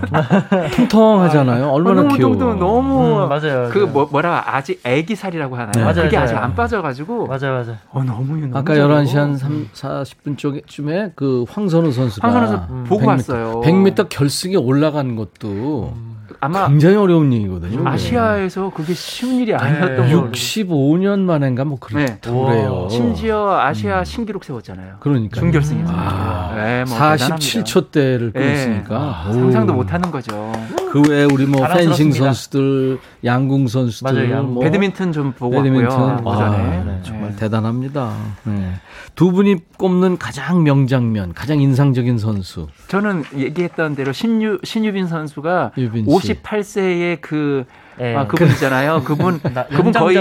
통통하잖아요. 얼마나 너무, 귀여워. 너무, 너무 음, 맞아요. 그 뭐, 뭐라 아직 애기 살이라고 하나요? 네. 맞아요, 그게 맞아요. 아직 안 빠져가지고. 맞아요, 맞아요. 어, 너무 너무 아까 11시 한 3, 40분 쪽에 쯤에 그 황선우 선수가 황선우 선수 음. 보고 100m, 왔어요. 100m 결승에 올라간 것도 음. 아마 굉장히 어려운 얘기거든요. 아시아에서 그게 쉬운 일이 아니었던 네. 65년 만인가 뭐 그래요. 네. 심지어 아시아 음. 신기록 세웠잖아요. 그러니까 준결승에서. 아, 네, 뭐 47초 대를 끊었으니까 네. 상상도 못 하는 거죠. 그 외에 우리 뭐 펜싱 선수들, 양궁 선수들, 맞아요, 양 뭐, 배드민턴 좀 보고 배드민턴. 왔고요. 아, 네, 정말 대단합니다. 두 분이 꼽는 가장 명장면, 가장 인상적인 선수. 저는 얘기했던 대로 신유 신유빈 선수가 유빈 58세의 그 네. 아, 그분 있잖아요. 그분 그분 거의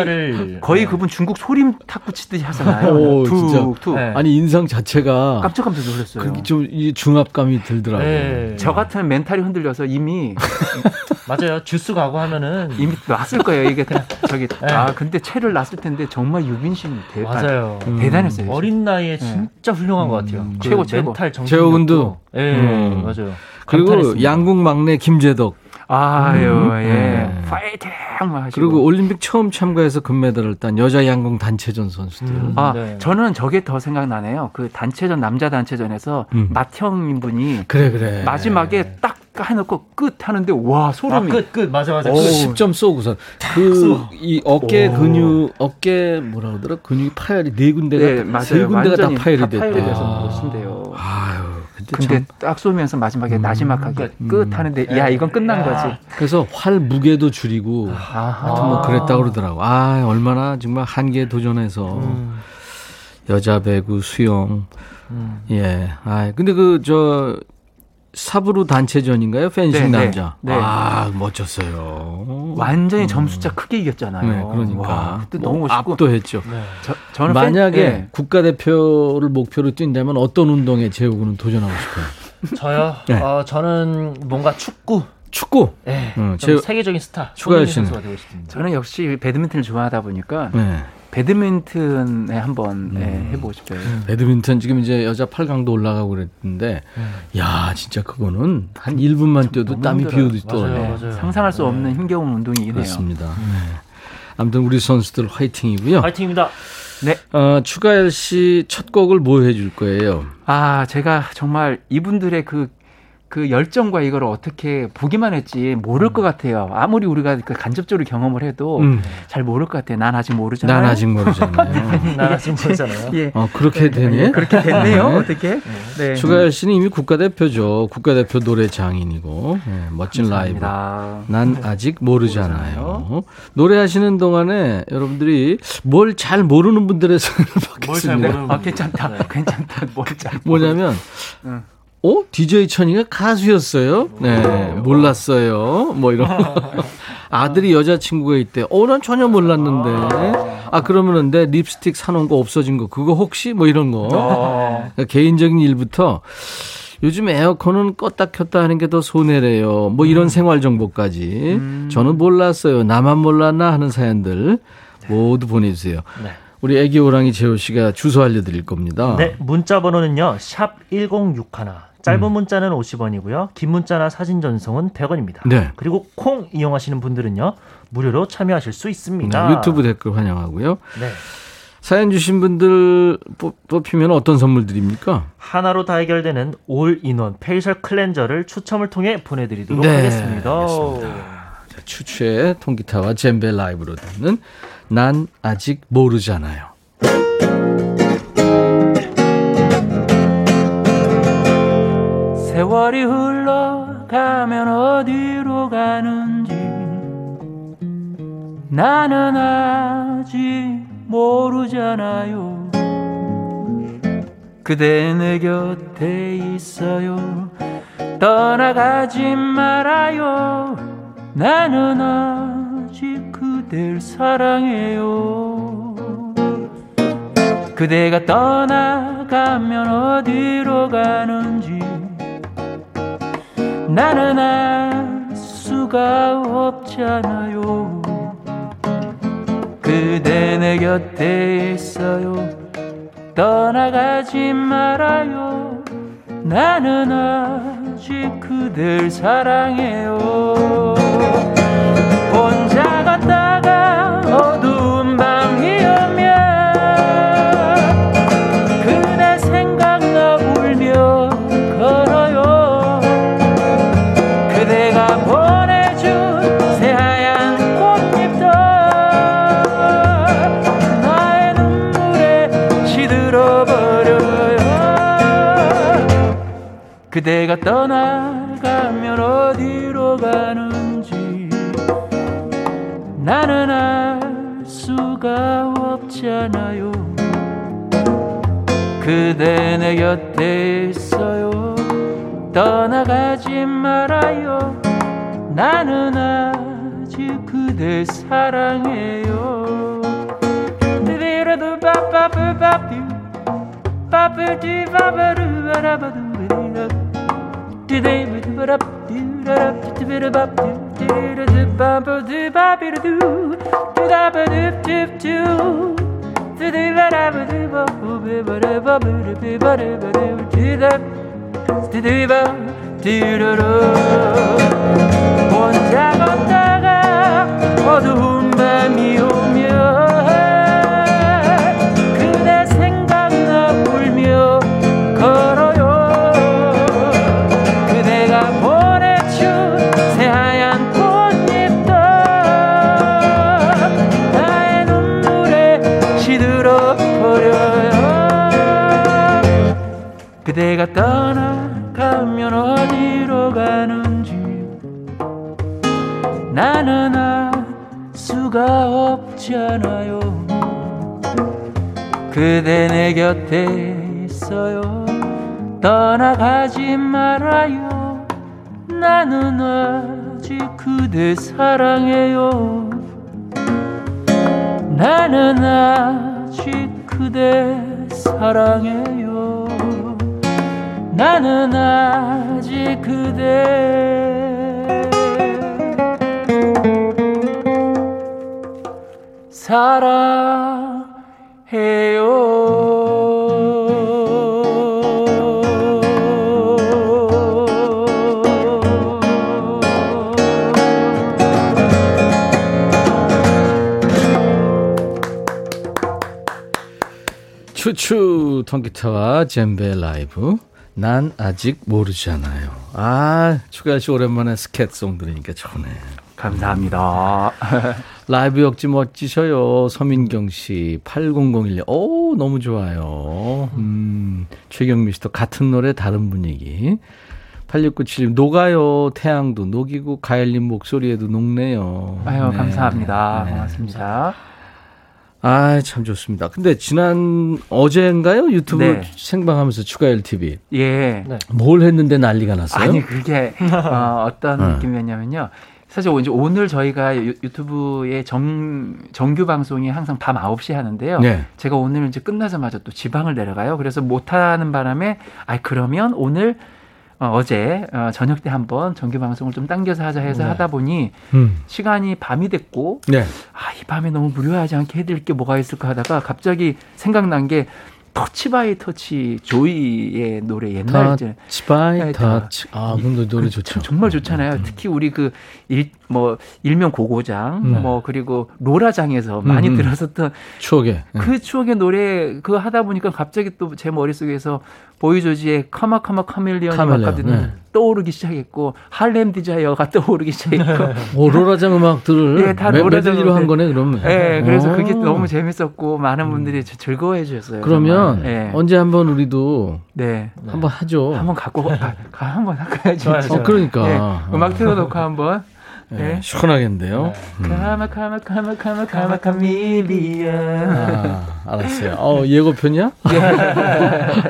거의 네. 그분 중국 소림 탁구 치듯이 하잖아요. 오, 툭, 진짜. 툭. 네. 아니 인상 자체가 깜짝깜짝 놀랐어요. 좀 중압감이 들더라고요. 네. 저 같은 멘탈이 흔들려서 이미 맞아요. 듀스 가고 하면은 이미 놨을 거예요. 이게 저기 네. 아 근데 채를 놨을 텐데 정말 유빈 씨는 대단 맞아요. 음. 대단했어요. 어린 나이에 진짜 훌륭한 음. 것 같아요. 그 최고 최고. 멘탈 정신. 재호군도. 예, 음. 맞아요. 그리고 양궁 막내 김재덕. 아유, 음. 예. 네. 파이팅! 하시고. 그리고 올림픽 처음 참가해서 금메달을 딴 여자 양궁 단체전 선수들. 음. 아, 네. 저는 저게 더 생각나네요. 그 단체전, 남자 단체전에서 음. 맏형인 분이. 그래, 그래. 마지막에 딱 해놓고 끝 하는데, 와, 소름이. 아, 끝, 끝. 맞아, 맞아. 오, 10점 쏘고서. 그, 이 어깨 오. 근육, 어깨 뭐라 그러더라? 근육이 파열이 네 군데가. 네, 맞아요. 세 군데가 다 파열이 됐다. 파열이 돼서 멋진데요. 아유. 근데 딱 쏘면서 마지막에 음, 나지막하게 음, 끝 하는데 야 이건 끝난 거지. 그래서 활 무게도 줄이고 하여튼 뭐 그랬다 그러더라고. 아 얼마나 정말 한계에 도전해서 음. 여자 배구 수영 음. 예. 아 근데 그 저 사브르 단체전인가요? 펜싱 네, 네, 남자. 네, 네. 아 멋졌어요. 완전히 음. 점수차 크게 이겼잖아요. 네, 그러니까 와, 그때 너무 멋있고 압도했죠. 네. 저, 저는 만약에 팬, 네. 국가대표를 목표로 뛴다면 어떤 운동에 재욱은 도전하고 싶어요? 저요. 네. 어, 저는 뭔가 축구. 축구. 네. 음, 제 세계적인 스타. 추가열 씨는. 저는 역시 배드민턴을 좋아하다 보니까 네. 배드민턴에 한번 네, 음. 네, 해보고 싶어요. 음. 배드민턴 지금 이제 여자 8강도 올라가고 그랬는데, 음. 야 진짜 그거는 한 1분만 뛰어도 땀이 비오듯 네. 상상할 수 없는 힘겨운 운동이긴 그렇습니다. 해요. 네. 아무튼 우리 선수들 화이팅이고요. 화이팅입니다. 네. 어, 추가열 씨 첫 곡을 뭐 해줄 거예요? 아, 제가 정말 이분들의 그 그 열정과 이걸 어떻게 보기만 했지 모를 음. 것 같아요. 아무리 우리가 그 간접적으로 경험을 해도 음. 잘 모를 것 같아요. 난 아직 모르잖아요. 난 아직 모르잖아요. 난 아직 모르잖아요. 예. 어, 그렇게 네, 되네. 그렇게 됐네요. 네. 어떻게? 네. 추가열 씨는 이미 국가대표죠. 국가대표 노래 장인이고 네, 멋진 감사합니다. 라이브. 난 네. 아직 모르잖아요. 모르잖아요. 노래하시는 동안에 여러분들이 뭘 잘 모르는 분들의 손을 받겠습니다. 아, 괜찮다. 네. 괜찮다. 뭘잘 뭐냐면 응. 어? DJ 천이가 가수였어요? 네, 몰랐어요. 뭐 이런. 아들이 여자친구가 있대. 어, 난 전혀 몰랐는데. 아, 그러면은 내 립스틱 사놓은 거 없어진 거, 그거 혹시? 뭐 이런 거. 그러니까 개인적인 일부터 요즘 에어컨은 껐다 켰다 하는 게 더 손해래요. 뭐 이런 음. 생활 정보까지. 음. 저는 몰랐어요. 나만 몰랐나 하는 사연들 모두 보내주세요. 네. 우리 애기 호랑이 재호 씨가 주소 알려드릴 겁니다. 네, 문자 번호는요. 샵 1061. 짧은 음. 문자는 50원이고요. 긴 문자나 사진 전송은 100원입니다. 네. 그리고 콩 이용하시는 분들은요. 무료로 참여하실 수 있습니다. 네, 유튜브 댓글 환영하고요. 네. 사연 주신 분들 뽑히면 어떤 선물 드립니까? 하나로 다 해결되는 all-in-one facial cleanser를 추첨을 통해 보내드리도록 네, 하겠습니다. 자, 추추의 통기타와 젬베 라이브로 듣는 난 아직 모르잖아요. 세월이 흘러가면 어디로 가는지 나는 아직 모르잖아요. 그대 내 곁에 있어요. 떠나가지 말아요. 나는 아직 그댈 사랑해요. 그대가 떠나가면 어디로 가는지 나는 알 수가 없잖아요. 그대 내 곁에 있어요. 떠나가지 말아요. 나는 아직 그댈 사랑해요. 혼자 걷다가 그대가 떠나가면 어디로 가는지 나는 알 수가 없잖아요. 그대 내 곁에 있어요. 떠나가지 말아요. 나는 아직 그대 사랑해요. 디디라도 바바바바뷰 바브디 바바루 바라바두 what up do that up to bit up do do do bumper do bop it do do da ba do do do do do ba da ba do ba bo be ba da ba ba do be ba da ba do do da do do ba do do do 혼자 걷다가 어두운 밤이 오 그대가 떠나가면 어디로 가는지 나는 알 수가 없잖아요. 그대 내 곁에 있어요. 떠나가지 말아요. 나는 아직 그대 사랑해요. 나는 아직 그대 사랑해요 나는 아직 그대 사랑해요. 추추 통기타와 젬베 라이브 난 아직 모르잖아요. 아, 추가열 씨 오랜만에 스캣송 들으니까 좋네. 감사합니다. 라이브 역지 멋지셔요. 서민경 씨, 8001. 오, 너무 좋아요. 음, 최경미 씨도 같은 노래 다른 분위기. 8697님, 녹아요. 태양도 녹이고, 가열님 목소리에도 녹네요. 아유, 네. 감사합니다. 네. 고맙습니다. 아, 참 좋습니다. 근데 지난 어제인가요? 유튜브 네. 생방하면서 추가열 TV. 예. 네. 뭘 했는데 난리가 났어요? 아니, 그게 어, 어떤 네. 느낌이었냐면요. 사실 이제 오늘 저희가 유튜브의 정, 정규 방송이 항상 밤 9시에 하는데요. 네. 제가 오늘 이제 끝나자마자 또 지방을 내려가요. 그래서 못 하는 바람에, 아, 그러면 오늘 어, 제 어, 저녁 때 한번 정규 방송을 좀 당겨서 하자 해서 네. 하다 보니 음. 시간이 밤이 됐고 네. 아이 밤에 너무 무료하지 않게 해드릴 게 뭐가 있을까 하다가 갑자기 생각난 게 Touch by Touch 조이의 노래 옛날 이제 Touch by 네, 터치 아 근데 노래 그, 좋죠 정말 좋잖아요 음. 특히 우리 그 일 뭐 일명 고고장 음. 뭐 그리고 로라장에서 많이 음. 음. 들었었던 추억의 그 추억의 노래 그거 하다 보니까 갑자기 또 제 머릿속에서 보이조지의 Karma Karma Chameleon이 아까든 네. 떠오르기 시작했고 Harlem Desire가 떠오르기 시작했고 오 로라장 음악들을 네, 다 메들리로 한 거네 그러면. 네, 그래서 오. 그게 너무 재밌었고 많은 분들이 즐거워해 주셨어요. 그러면 네. 언제 한번 우리도 네. 한번 하죠. 한번 갖고 가, 가 한번 할까요? 어, 그러니까 네, 음악 틀어놓고 한번. 네. 시원하겠는데요. 카마 카마 카마 카마 카마 카밀리아. 아, 알았어요. 어, 예고편이야?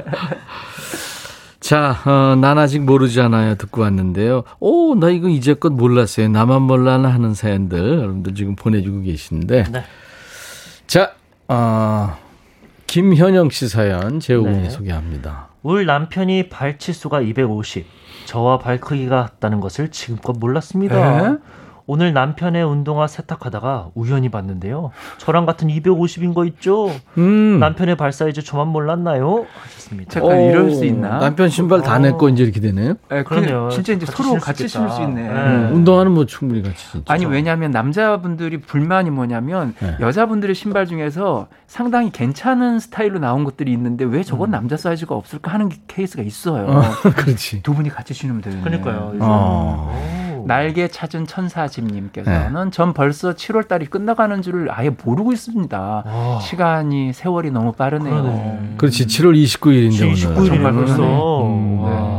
자, 어, 난 아직 모르잖아요. 듣고 왔는데요. 오, 나 이거 이제껏 몰랐어요. 나만 몰라나 하는 사연들 여러분들 지금 보내주고 계시는데. 네. 자, 어, 김현영 씨 사연 제오군이 네. 소개합니다. 울 남편이 발치수가 250, 저와 발 크기가 같다는 것을 지금껏 몰랐습니다. 에? 오늘 남편의 운동화 세탁하다가 우연히 봤는데요. 저랑 같은 250인 거 있죠? 음. 남편의 발 사이즈 저만 몰랐나요? 하셨습니다. 잠깐 오, 이럴 수 있나? 남편 신발 다 내거 이제 이렇게 되네요? 네, 그러네요. 진짜 이제 서로 같이 신을 수 있네. 네. 음, 운동화는 뭐 충분히 같이 신죠. 아니 왜냐하면 남자분들이 불만이 뭐냐면 네. 여자분들의 신발 중에서 상당히 괜찮은 스타일로 나온 것들이 있는데 왜 저건 음. 남자 사이즈가 없을까 하는 케이스가 있어요. 어, 그렇지. 두 분이 같이 신으면 되는데. 그러니까요. 어. 날개 찾은 천사집님께서는 네. 전 벌써 7월 달이 끝나가는 줄을 아예 모르고 있습니다. 와. 시간이 세월이 너무 빠르네요. 그러네. 그렇지 7월 29일인데 29일 정말 벌써. 음. 네.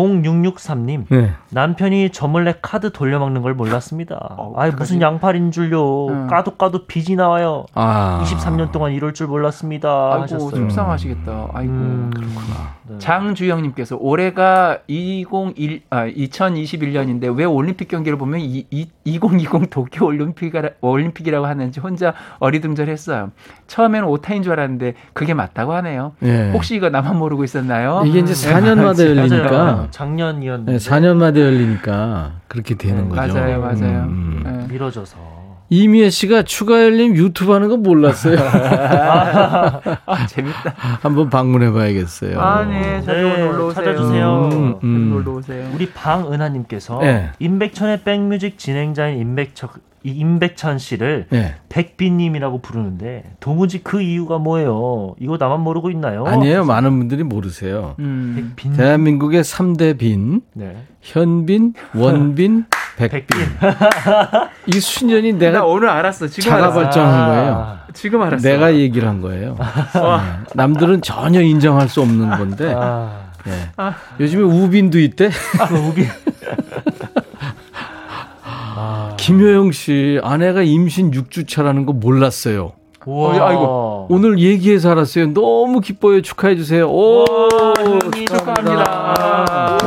0663님 네. 남편이 저 몰래 카드 돌려막는 걸 몰랐습니다. 어, 아 무슨 양팔인 줄요. 음. 까도 까도 빚이 나와요. 아. 23년 동안 이럴 줄 몰랐습니다. 아이고 하셨어요. 속상하시겠다. 아이고 음. 그렇구나. 네. 장주영님께서 올해가 2021 아, 2021년인데 왜 올림픽 경기를 보면 이, 이, 2020 도쿄 올림픽 올림픽이라고 하는지 혼자 어리둥절했어요. 처음에는 오타인 줄 알았는데 그게 맞다고 하네요. 예. 혹시 이거 나만 모르고 있었나요? 이게 이제 4년마다 열리니까 작년이었는데 네, 4년마다 열리니까 그렇게 되는 네, 거죠. 맞아요, 맞아요. 음. 네. 미뤄져서. 이미애 씨가 추가 열림 유튜브 하는 거 몰랐어요. 아, 재밌다. 한번 방문해 봐야겠어요. 아, 네. 자주 네, 놀러 오세요. 찾아주세요. 음, 음. 놀러 오세요. 우리 방은하님께서 네. 임백천의 백뮤직 진행자인 임백천, 임백천 씨를 네. 백비님이라고 부르는데 도무지 그 이유가 뭐예요? 이거 나만 모르고 있나요? 아니에요. 많은 분들이 모르세요. 음. 대한민국의 3대 빈, 네. 현빈, 원빈, 백빈. 이 수년이 내가 오늘 알았어. 지금 자가 발전한 거예요. 아, 지금 알았어. 내가 얘기를 한 거예요. 네. 남들은 전혀 인정할 수 없는 건데. 아. 네. 아. 요즘에 우빈도 있대. 아, 우빈. 김효영 씨 아내가 임신 6주차라는 거 몰랐어요. 와. 어, 아이고 오늘 얘기해서 알았어요. 너무 기뻐요. 축하해 주세요. 오, 축하합니다.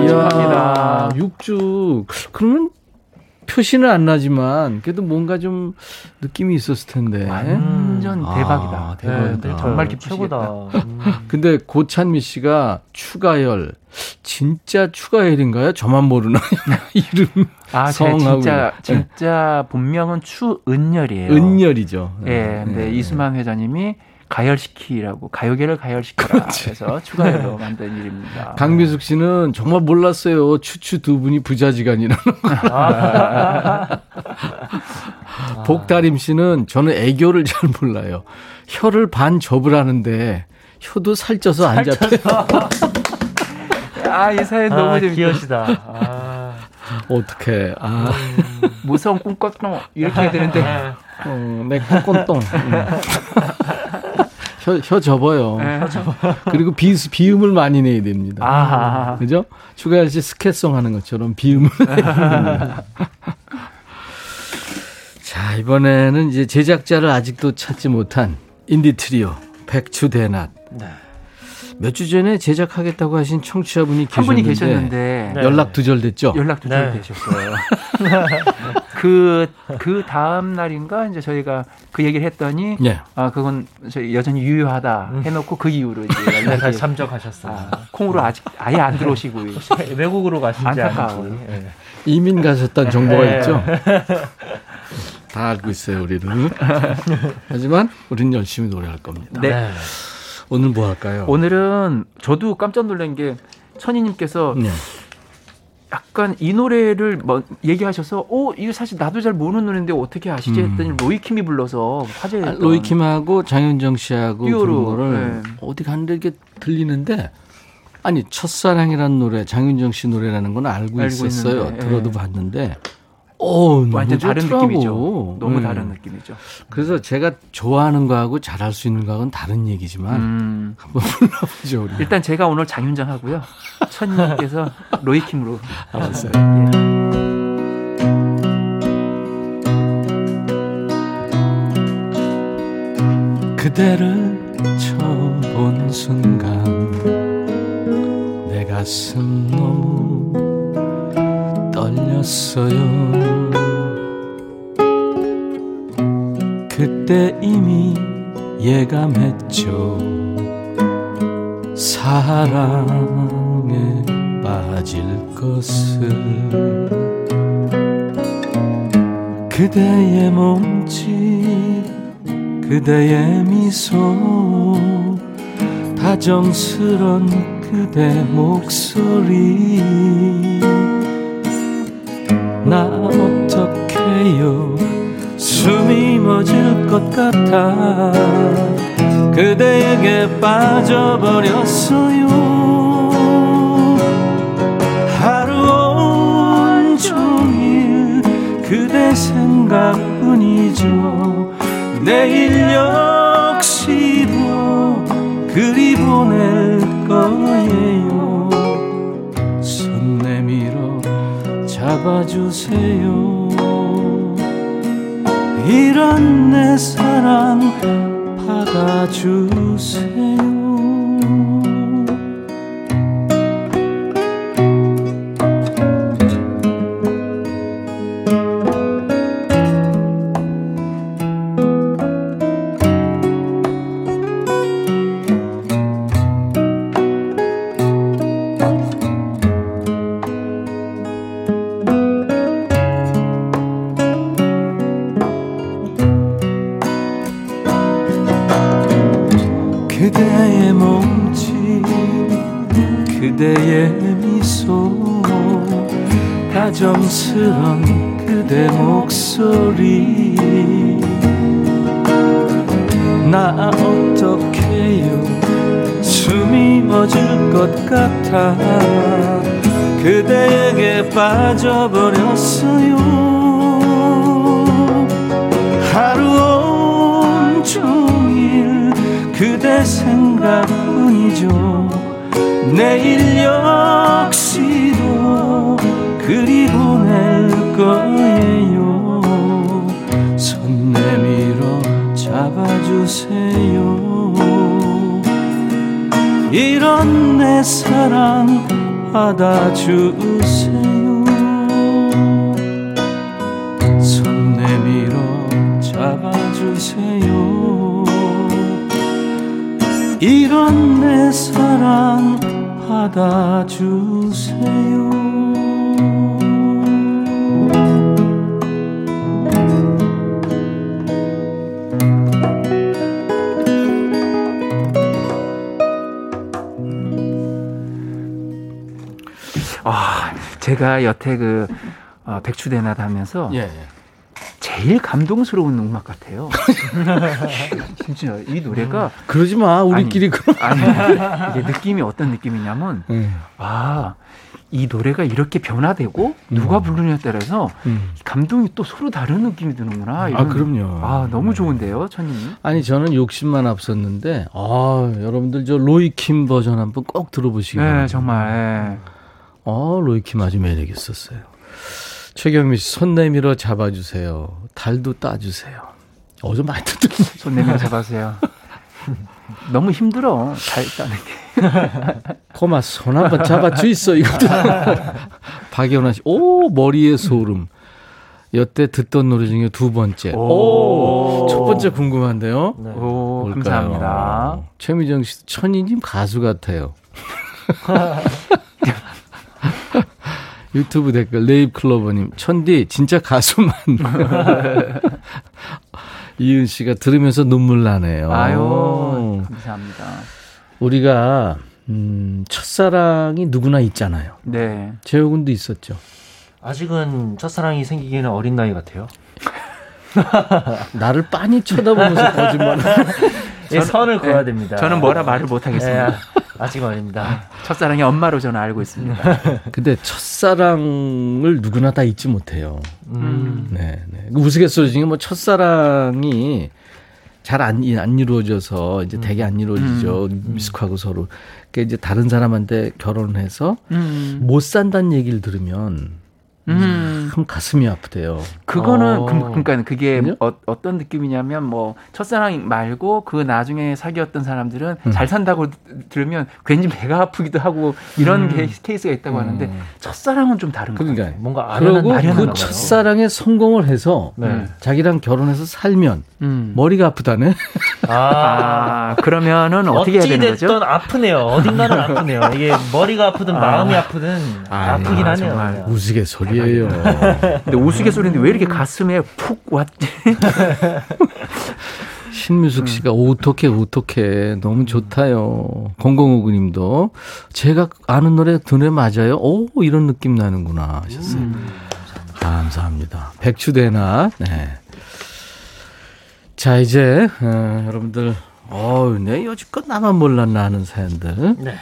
축하합니다. 6주 그러면 표시는 안 나지만 그래도 뭔가 좀 느낌이 있었을 텐데. 완전 아, 대박이다. 대박이다. 네, 정말 기쁘시겠다. 음. 근데 고찬미 씨가 추가열 진짜 추가열인가요? 저만 모르나 이름. 아, 성하고 진짜 진짜 본명은 추은열이에요. 은열이죠. 예. 네, 근데 네. 이수만 회장님이 가열시키라고 가요계를 가열시켜라 그래서 추가열로 만든 일입니다. 강미숙 씨는 정말 몰랐어요. 추추 두 분이 부자지간이라는 거. 아. 복다림 씨는 저는 애교를 잘 몰라요. 혀를 반 접으라는데 혀도 살쪄서 안 잡혀요. 아, 이 사연 너무 아, 재밌다. 귀여시다. 아. 어떡해. 아. 음, 무서운 꿈꿨노. 이렇게 해야 되는데. 어, 내 꿈꿨똥. 음. 혀, 혀 접어요. 네. 그리고 비, 비음을 많이 내야 됩니다. 아 그죠? 추가열 씨 스케송 하는 것처럼 비음을 자, 이번에는 이제 제작자를 아직도 찾지 못한 인디 트리오, 백추대낮. 네. 몇주 전에 제작하겠다고 하신 청취자분이 계셨는데, 한 분이 계셨는데 연락 두절됐죠? 연락 두절되셨어요. 네. 그, 그 다음 날인가 이제 저희가 그 얘기를 했더니 네. 아, 그건 저희 여전히 유효하다 음. 해놓고 그 이후로 이제 네, 다시 참석하셨어요. 아, 콩으로 아직 아예 안 들어오시고 외국으로 가신지 안타까워 네. 이민 가셨다는 정보가 네. 있죠. 다 알고 있어요, 우리는. 하지만 우리는 열심히 노래할 겁니다. 네. 오늘 뭐 할까요? 오늘은 저도 깜짝 놀란 게 천희님께서 네. 약간 이 노래를 뭐 얘기하셔서 어 이거 사실 나도 잘 모르는 노래인데 어떻게 아시지 음. 했더니 음. 로이킴이 불러서 화제였던 아, 로이킴하고 장윤정 씨하고 듀오로 거를 네. 어디 갔는데 이게 들리는데 아니 첫사랑이라는 노래 장윤정 씨 노래라는 건 알고, 알고 있었어요 있는데, 들어도 네. 봤는데 어, 완전 다른 느낌이죠. 너무 네. 다른 느낌이죠. 그래서 제가 좋아하는 거하고 잘할 수 있는 거하고는 다른 얘기지만 음. 한번 불러보죠. 우리. 일단 제가 오늘 장윤정 하고요. 천님께서 로이킴으로 알았어요. 예. 그대를 처음 본 순간 내 가슴 너무 떨렸어요. 그때 이미 예감했죠. 사랑에 빠질 것을. 그대의 몸짓 그대의 미소 다정스런 그대 목소리 나 어떡해요? 숨이 멎을 것 같아. 그대에게 빠져버렸어요. 하루 온종일 그대 생각뿐이죠. 내일 역시도 그리 보낼 거예요 잡아주세요. 이런 내 사랑 받아주세요 받 제가 여태 그 어, 백추대낮 하면서 예, 예. 제일 감동스러운 음악 같아요. 진짜 이 노래가 음, 그러지 마 우리끼리 아니, 아니 이게 느낌이 어떤 느낌이냐면 음. 아이 노래가 이렇게 변화되고 누가 음. 부르냐에 따라서 음. 감동이 또 서로 다른 느낌이 드는구나. 이런. 아 그럼요. 아 너무 좋은데요, 천님. 아니 저는 욕심만 앞섰는데 아 여러분들 저 로이킴 버전 한번 꼭 들어보시기 네, 바랍니다. 정말. 어, 로이킴 아주 매력 있었어요. 최경미 씨, 손 내밀어 잡아주세요. 달도 따주세요. 어제 많이 듣던 손 내밀어 잡아주세요. 너무 힘들어, 달 따는 게. 코마, 손 한번 잡아주 있어, 이것도. 박연아 씨, 오, 머리에 소름. 여태 듣던 노래 중에 두 번째. 오. 첫 번째 궁금한데요. 네. 오, 감사합니다. 최미정 씨, 천희님 가수 같아요. 유튜브 댓글 레이브 클로버님 천디 진짜 가수만 이은 씨가 들으면서 눈물 나네요. 아유 감사합니다. 우리가 음, 첫사랑이 누구나 있잖아요. 네. 재호군도 있었죠. 아직은 첫사랑이 생기기는 어린 나이 같아요. 나를 빤히 쳐다보면서 거짓말. 예, 선을 그어야 네. 됩니다. 저는 뭐라 말을 못 하겠습니다. 네, 아직 어립니다. 첫사랑이 엄마로 저는 알고 있습니다. 근데 첫사랑을 누구나 다 잊지 못해요. 음. 네, 네. 그 우스갯소리 중에 뭐 첫사랑이 잘안 안 이루어져서 이제 되게 안 이루어지죠. 음. 미숙하고 서로. 그러니까 이제 다른 사람한테 결혼해서 음. 못 산다는 얘기를 들으면 음. 참 가슴이 아프대요. 그거는 어. 그, 그러니까 그게 어, 떤 느낌이냐면 뭐 첫사랑 말고 그 나중에 사귀었던 사람들은 음. 잘 산다고 들으면 괜히 배가 아프기도 하고 이런 음. 케이스가 있다고 하는데 음. 첫사랑은 좀 다른 거예요. 그러니까 뭔가 아련한, 그리고 그 첫사랑에 성공을 해서 네. 자기랑 결혼해서 살면 음. 머리가 아프다네. 아, 아 그러면은 어떻게 해야 되는 거죠? 어찌됐든 아프네요. 어딘가는 아프네요. 이게 머리가 아프든 아. 마음이 아프든 아, 프긴 하네요. 우스갯소리. 소리예요. 근데 우스갯소리인데 왜 이렇게 가슴에 푹 왔지? 신뮤숙 씨가 음. 어떻게 어떻게 너무 좋다요. 0059님도 제가 아는 노래 드네 맞아요. 오 이런 느낌 나는구나 하셨어요. 음. 감사합니다. 백추대나 네. 자 이제 어, 여러분들 어우 내 여지껏 나만 몰랐나 하는 사연들. 네.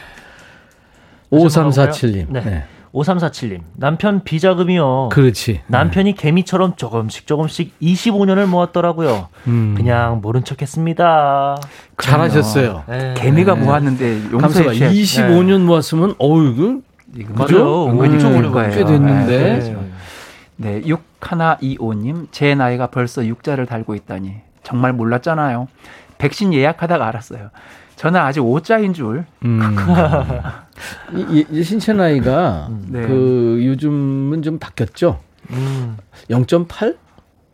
5347님. 네. 네. 5347님, 남편 비자금이요. 그렇지. 남편이 개미처럼 조금씩 조금씩 25년을 모았더라고요. 음. 그냥 모른 척 했습니다. 잘하셨어요. 네. 개미가 모았는데 용서해 25년 네. 모았으면, 어우, 그, 그죠? 은근히 좀 오래. 꽤 됐는데. 네. 네, 6125님, 제 나이가 벌써 6자를 달고 있다니. 정말 몰랐잖아요. 백신 예약하다가 알았어요. 저는 아직 5자인 줄. 음. 이, 이 신체 나이가 음. 네. 그 요즘은 좀 바뀌었죠. 음. 0.8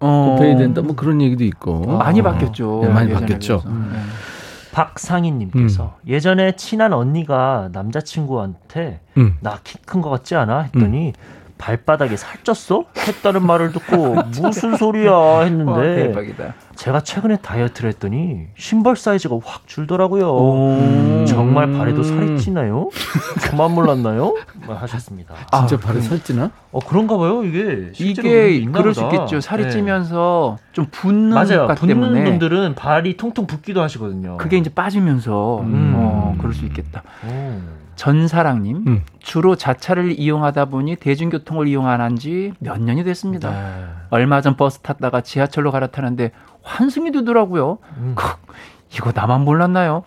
어. 곱해야 된다 뭐 그런 얘기도 있고 많이 바뀌었죠. 네, 많이 바뀌었죠. 음. 네. 박상희님께서 음. 예전에 친한 언니가 남자친구한테 음. 나키 큰거 같지 않아 했더니 발바닥에 살쪘어? 했다는 말을 듣고 무슨 소리야 했는데 와, 대박이다. 제가 최근에 다이어트를 했더니 신발 사이즈가 확 줄더라고요. 정말 발에도 살이 찌나요? 저만 몰랐나요? 하셨습니다. 진짜 아, 발에 살 찌나? 어 그런가 봐요. 이게 이게 그럴 수 있겠죠. 살이 네. 찌면서 좀 붓는 맞아요. 붓는 때문에. 분들은 발이 통통 붓기도 하시거든요. 그게 이제 빠지면서 음. 어, 그럴 수 있겠다. 오. 전사랑님 음. 주로 자차를 이용하다 보니 대중교통을 이용 안 한 지 몇 년이 됐습니다. 네. 얼마 전 버스 탔다가 지하철로 갈아타는데 환승이 되더라고요. 음. 이거 나만 몰랐나요?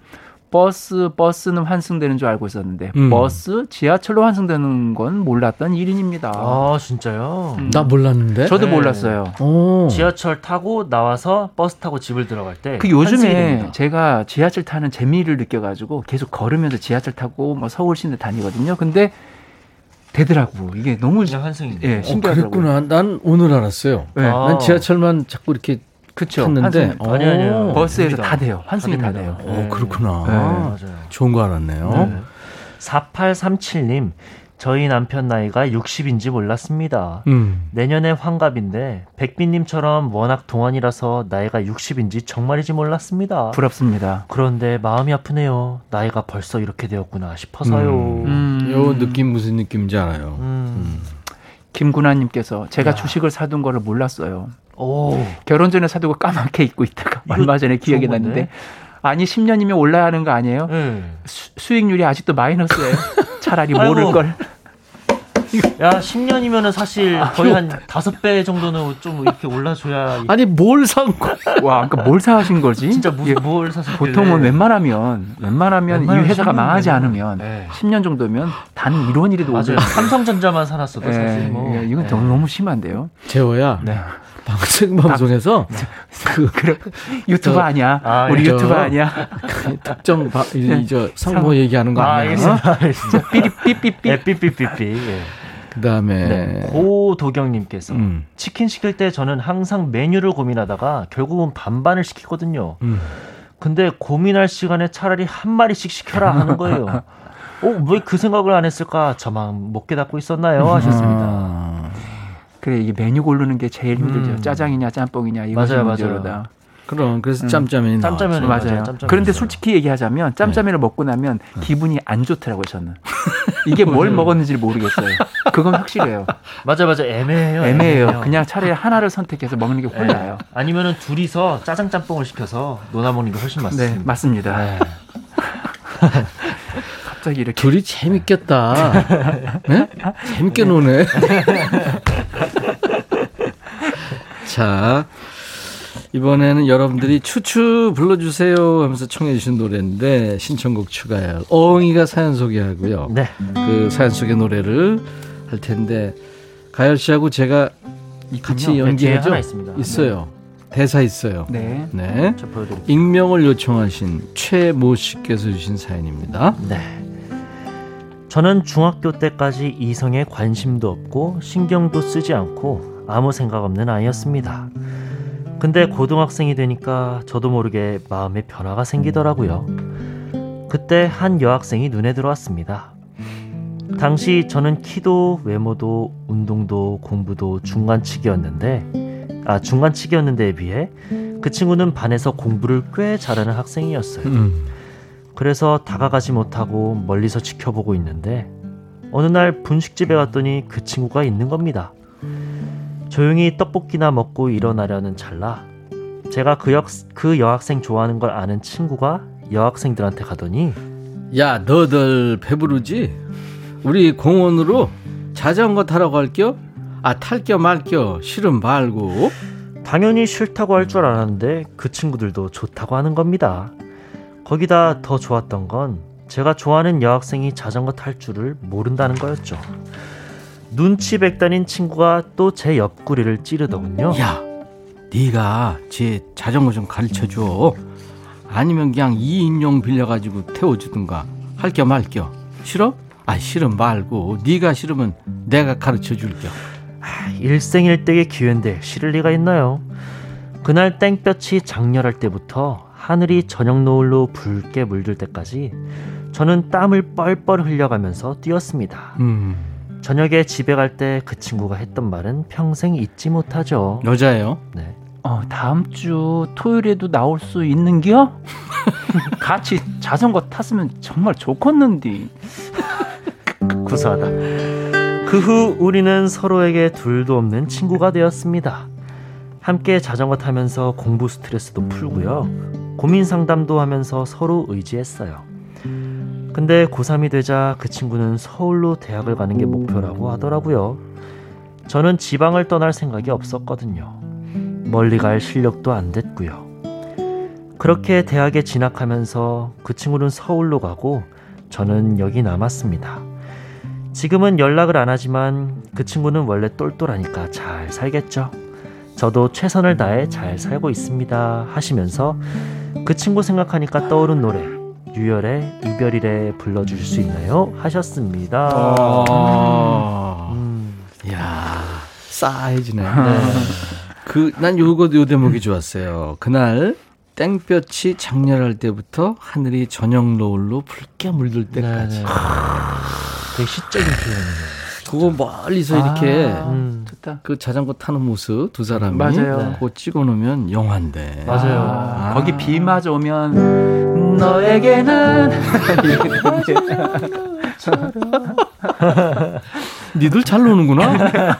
버스 버스는 환승되는 줄 알고 있었는데 음. 버스 지하철로 환승되는 건 몰랐던 일인입니다. 아 진짜요? 음. 나 몰랐는데. 저도 네. 몰랐어요. 오. 지하철 타고 나와서 버스 타고 집을 들어갈 때. 그 요즘에 제가 지하철 타는 재미를 느껴가지고 계속 걸으면서 지하철 타고 뭐 서울 시내 다니거든요. 근데 되더라고. 이게 너무 환승이. 예, 신기하더라고요. 어, 그랬구나. 난 오늘 알았어요. 네. 아. 난 지하철만 자꾸 이렇게 그쵸. 탔는데 아니 아니요 버스에서 다 돼요. 환승이 다, 돼요. 오, 네. 그렇구나. 네. 아, 좋은 거 알았네요. 네. 4837님 저희 남편 나이가 60인지 몰랐습니다. 음. 내년에 환갑인데 백빈님처럼 워낙 동안이라서 나이가 60인지 정말이지 몰랐습니다. 부럽습니다. 그런데 마음이 아프네요. 나이가 벌써 이렇게 되었구나 싶어서요. 음. 음. 요 느낌 무슨 느낌인지 알아요. 음. 음. 김구나님께서 제가 야. 주식을 사둔 거를 몰랐어요. 오. 결혼 전에 사두고 까맣게 잊고 있다가 얼마 전에 기억이 났는데 아니 10년이면 올라야 하는 거 아니에요? 네. 수, 익률이 아직도 마이너스예요. 차라리 모를 걸. 야, 10년이면은 사실 아, 거의 한 다섯 배 정도는 좀 이렇게 올라줘야. 아니, 뭘 산 거? 와, 그러니까 뭘 사신 거지? 진짜 무, 뭘 사서. 보통은 웬만하면, 웬만하면 이 회사가 망하지 않으면 네. 10년 정도면 단 1원이라도 맞아요. 삼성전자만 사놨어도 네. 사실 뭐. 네. 이건 네. 너무 심한데요. 재호야. 네. 방송 방송에서 그, 그 유튜브 아니야? 아, 우리 저, 유튜브 아니야? 특정 이저 상모 얘기하는 거 아, 아니야? 아, 삐삐삐삐삐. 삐 삐삐삐삐. 그다음에 네, 고도경님께서 음. 치킨 시킬 때 저는 항상 메뉴를 고민하다가 결국은 반반을 시키거든요. 음. 근데 고민할 시간에 차라리 한 마리씩 시켜라 하는 거예요. 어, 왜 그 생각을 안 했을까? 저만 못 깨닫고 있었나요? 하셨습니다. 아. 그래, 이게 메뉴 고르는 게 제일 힘들죠. 음. 짜장이냐, 짬뽕이냐, 이것이 맞아요, 문제로다. 맞아요. 그럼 그래서 음. 짬짜면이 짬짜면 맞아요. 맞아요. 짬짜면 그런데 솔직히 얘기하자면 짬짜면을 네. 먹고 나면 네. 기분이 안 좋더라고요 저는. 이게 뭘 먹었는지를 모르겠어요. 그건 확실해요. 맞아 맞아 애매해요. 애매해요. 애매해요. 그냥 차라리 하나를 선택해서 먹는 게훨 나아요. 네. 아니면은 둘이서 짜장 짬뽕을 시켜서 논아 먹는 게 훨씬 맞습니다. 네 맞습니다. 네. 갑자기 이렇게 둘이 재밌겠다. 네? 재밌게 노네. 자. 이번에는 여러분들이 추추 불러주세요 하면서 청해 주신 노래인데 신청곡 추가요. 어흥이가 사연 소개하고요. 네. 그 사연 속의 노래를 할 텐데 가열 씨하고 제가 같이 네, 연기해줘 있어요. 네. 대사 있어요. 네. 네. 익명을 요청하신 최모 씨께서 주신 사연입니다. 네. 저는 중학교 때까지 이성에 관심도 없고 신경도 쓰지 않고 아무 생각 없는 아이였습니다. 근데 고등학생이 되니까 저도 모르게 마음에 변화가 생기더라고요. 그때 한 여학생이 눈에 들어왔습니다. 당시 저는 키도 외모도 운동도 공부도 중간치기였는데 아 중간치기였는데에 비해 그 친구는 반에서 공부를 꽤 잘하는 학생이었어요. 음. 그래서 다가가지 못하고 멀리서 지켜보고 있는데 어느 날 분식집에 갔더니 그 친구가 있는 겁니다. 조용히 떡볶이나 먹고 일어나려는 찰나 제가 그, 역, 그 여학생 좋아하는 걸 아는 친구가 여학생들한테 가더니 야 너들 배부르지? 우리 공원으로 자전거 타러 갈겨? 아 탈겨 말겨 싫음 말고 당연히 싫다고 할 줄 알았는데 그 친구들도 좋다고 하는 겁니다 거기다 더 좋았던 건 제가 좋아하는 여학생이 자전거 탈 줄을 모른다는 거였죠 눈치 백단인 친구가 또 제 옆구리를 찌르더군요. 야, 네가 제 자전거 좀 가르쳐 줘. 아니면 그냥 2인용 빌려가지고 태워주든가 할겨 말겨. 싫어? 아 싫음 말고 네가 싫으면 내가 가르쳐 줄게. 아, 일생일대의 기회인데 싫을 리가 있나요? 그날 땡볕이 장렬할 때부터 하늘이 저녁 노을로 붉게 물들 때까지 저는 땀을 뻘뻘 흘려가면서 뛰었습니다. 음. 저녁에 집에 갈 때 그 친구가 했던 말은 평생 잊지 못하죠. 여자예요? 네. 어, 다음 주 토요일에도 나올 수 있는겨? 같이 자전거 탔으면 정말 좋겠는디. 구수하다. 그 후 우리는 서로에게 둘도 없는 친구가 되었습니다. 함께 자전거 타면서 공부 스트레스도 풀고요. 고민 상담도 하면서 서로 의지했어요. 근데 고3이 되자 그 친구는 서울로 대학을 가는 게 목표라고 하더라고요. 저는 지방을 떠날 생각이 없었거든요. 멀리 갈 실력도 안 됐고요. 그렇게 대학에 진학하면서 그 친구는 서울로 가고 저는 여기 남았습니다. 지금은 연락을 안 하지만 그 친구는 원래 똘똘하니까 잘 살겠죠. 저도 최선을 다해 잘 살고 있습니다. 하시면서 그 친구 생각하니까 떠오른 노래 유열의 이별이래 불러주실 수 있나요? 하셨습니다. 아~ 음. 야 싸해지네. 네. 그난 요거 요 대목이 좋았어요. 그날 땡볕이 장렬할 때부터 하늘이 저녁 노을로 붉게 물들 때까지. 네, 네. 되게 시적인 표현이네요. 그거 멀리서 이렇게 아, 음. 그 자전거 타는 모습 두 사람이 맞아요. 그거 찍어 놓으면 영화인데. 맞아요. 아. 거기 비 맞아 오면 너에게는 니들 잘 노는구나.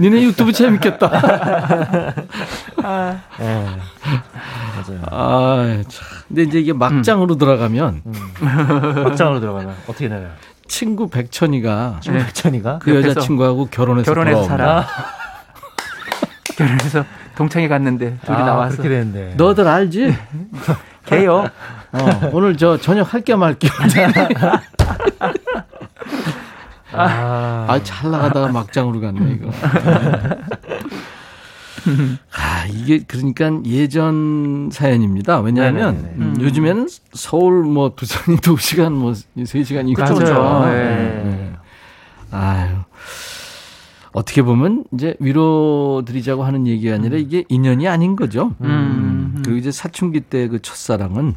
니네 유튜브 재밌겠다. 아, 네. 맞아요. 아, 참. 근데 이제 이게 막장으로 음. 들어가면 음. 막장으로 들어가면 어떻게 되나요? 친구 백천이가 친구 백천이가 그 여자 친구하고 결혼해서 결혼해서 살아. 결혼해서 동창회 갔는데 둘이 아, 나와서 그렇게 되는데. 너들 알지? 걔요. 어, 오늘 저 저녁 할게 말게. 아, 아, 잘 나가다가 막장으로 갔네 이거. 아, 이게 그러니까 예전 사연입니다. 왜냐하면 음, 요즘에는 서울 뭐 부산이 2시간 뭐 3시간이고 그렇죠. 네. 네. 아유. 어떻게 보면 이제 위로 드리자고 하는 얘기가 아니라 이게 인연이 아닌 거죠. 음. 음. 그리고 이제 사춘기 때 그 첫사랑은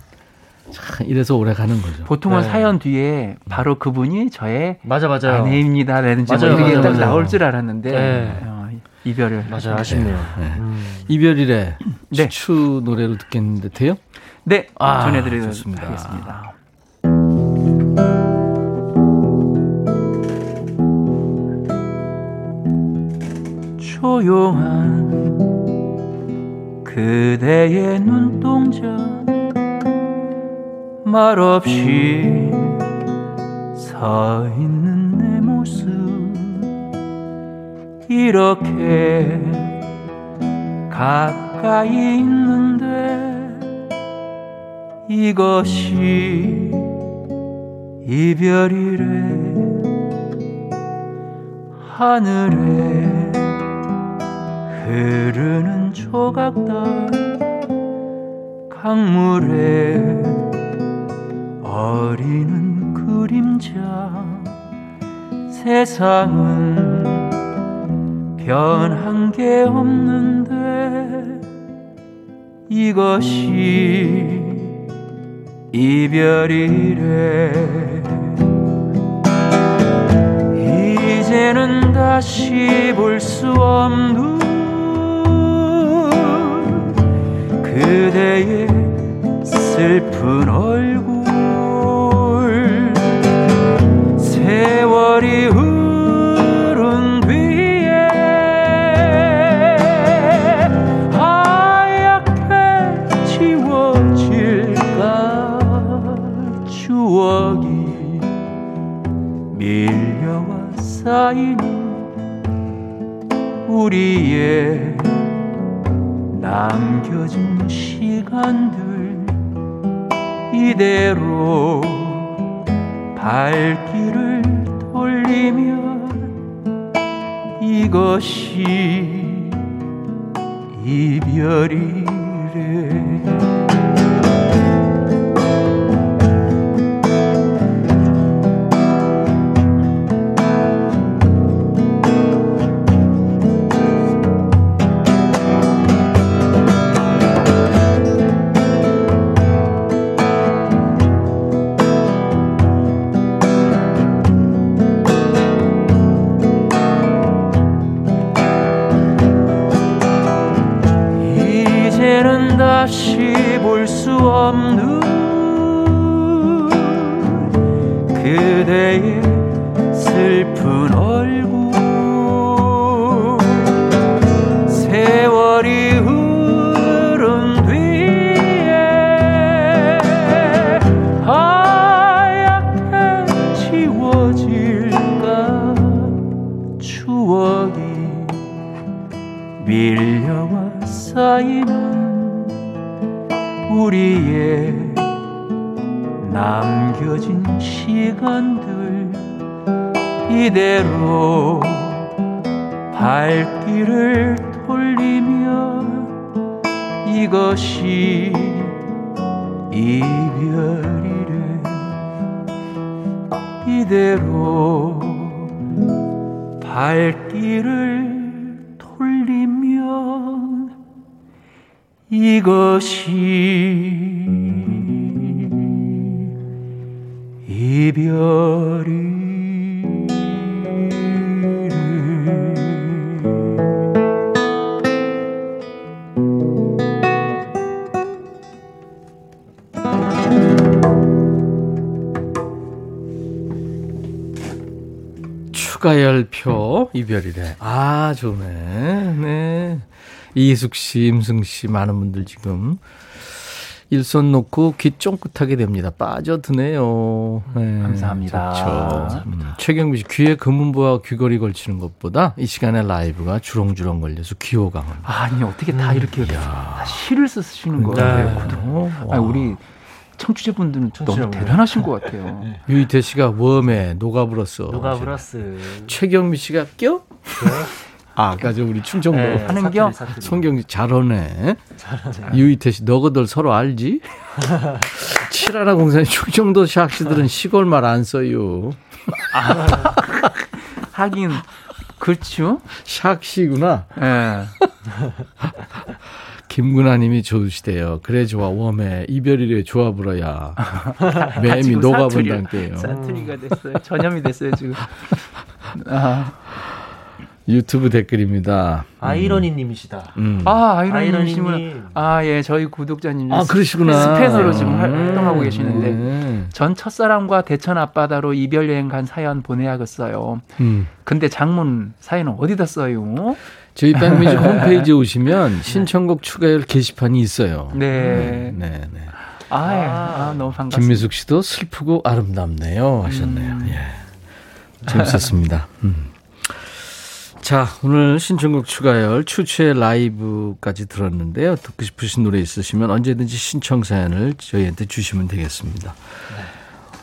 참 이래서 오래 가는 거죠. 보통은 네. 사연 뒤에 바로 그분이 저의 맞아 맞아요. 아내입니다라든지 뭐 맞아요, 뭐 이렇게 딱 나올 줄 알았는데 네. 어, 이별을 맞아 아쉽네요. 네. 음. 이별이래 네. 추 노래로 듣겠는데 돼요? 네 아, 전해드리겠습니다. 조용한 그대의 눈동자 말없이 서 있는 이렇게 가까이 있는데 이것이 이별이래. 하늘에 흐르는 조각들 강물에 어리는 그림자 세상은 변한 게 없는데 이것이 이별이래. 이제는 다시 볼 수 없는 그대의 슬픈 얼굴. 세월이 흐 쌓이는 우리의 남겨진 시간들 이대로 발길을 돌리며 이것이 이별이 좋네. 네. 이희숙 씨, 임승 씨 많은 분들 지금 일손 놓고 귀 쫑긋하게 됩니다. 빠져드네요. 네, 감사합니다. 좋죠. 음, 최경미 씨 귀에 금은보와 귀걸이 걸치는 것보다 이 시간에 라이브가 주렁주렁 걸려서 귀호강. 아니 어떻게 다 이렇게 음, 다 시를 쓰시는 거예요? 네. 아니, 우리 청취자분들은 너무 대단하신 것 같아요. 네. 유이태 씨가 웜에 녹아불었어. 녹아불었어. 최경미 씨가 껴? 아, 아 까 저 우리 충청도 네, 하는 겨 송경지 잘하네. 잘하네. 유이태 씨 너거들 서로 알지? 칠하라 공사님 충청도 샥씨들은 시골 말 안 써요. 아, 하긴 그렇죠. 샥시구나. 예. 네. 김구나님이 좋으시대요. 그래 좋아 웜에 이별이래 좋아 불어야 매미 녹아본다게요. 사투리가 됐어요. 전염이 됐어요 지금. 아. 유튜브 댓글입니다. 음. 아이러니님이시다. 음. 아 아이러니님은 아예 저희 구독자님. 아 그러시구나. 스페너로 지금 음. 활동하고 계시는데 음. 전 첫사랑과 대천 앞바다로 이별 여행 간 사연 보내야겠어요. 음. 근데 장문 사연은 어디다 써요? 저희 백뮤직 홈페이지에 오시면 신청곡 추가열 게시판이 있어요. 네. 네, 네. 아, 예. 아, 너무 반갑습니다. 김미숙 씨도 슬프고 아름답네요 하셨네요. 음. 예. 재밌었습니다. 음. 자, 오늘 신청곡 추가열 추추의 라이브까지 들었는데요. 듣고 싶으신 노래 있으시면 언제든지 신청 사연을 저희한테 주시면 되겠습니다. 네.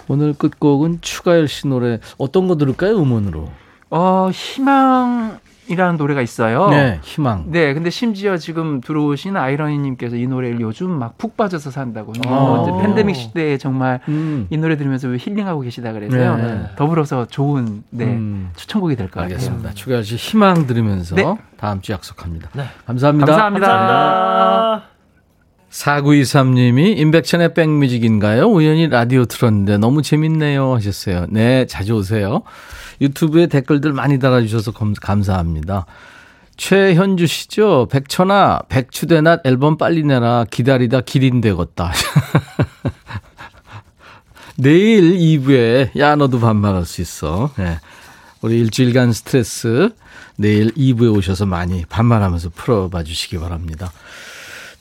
오늘 끝곡은 추가열 씨 노래 어떤 거 들을까요? 음원으로. 어, 희망 이라는 노래가 있어요. 네, 희망. 네, 근데 심지어 지금 들어오신 아이러니님께서 이 노래를 요즘 막 푹 빠져서 산다고. 어, 팬데믹 시대에 정말 음. 이 노래 들으면서 힐링하고 계시다 그래서요. 네. 더불어서 좋은 네, 음. 추천곡이 될 것 같아요. 알겠습니다. 추가열 씨 희망 들으면서 네. 다음 주 약속합니다. 네. 감사합니다. 감사합니다. 감사합니다. 4923님이 임백천의 백뮤직인가요? 우연히 라디오 틀었는데 너무 재밌네요 하셨어요. 네, 자주 오세요. 유튜브에 댓글들 많이 달아주셔서 감사합니다. 최현주 씨죠. 백천아, 백추대낮 앨범 빨리 내라. 기다리다 기린 되겠다. 내일 2부에, 야, 너도 반말할 수 있어. 네. 우리 일주일간 스트레스 내일 2부에 오셔서 많이 반말하면서 풀어봐 주시기 바랍니다.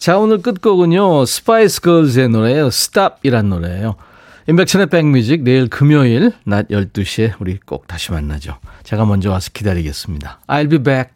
자, 오늘 끝곡은요, 스파이스 걸즈의 노래예요. Stop이란 노래예요. 임백천의 백뮤직 내일 금요일 낮 12시에 우리 꼭 다시 만나죠. 제가 먼저 와서 기다리겠습니다. I'll be back.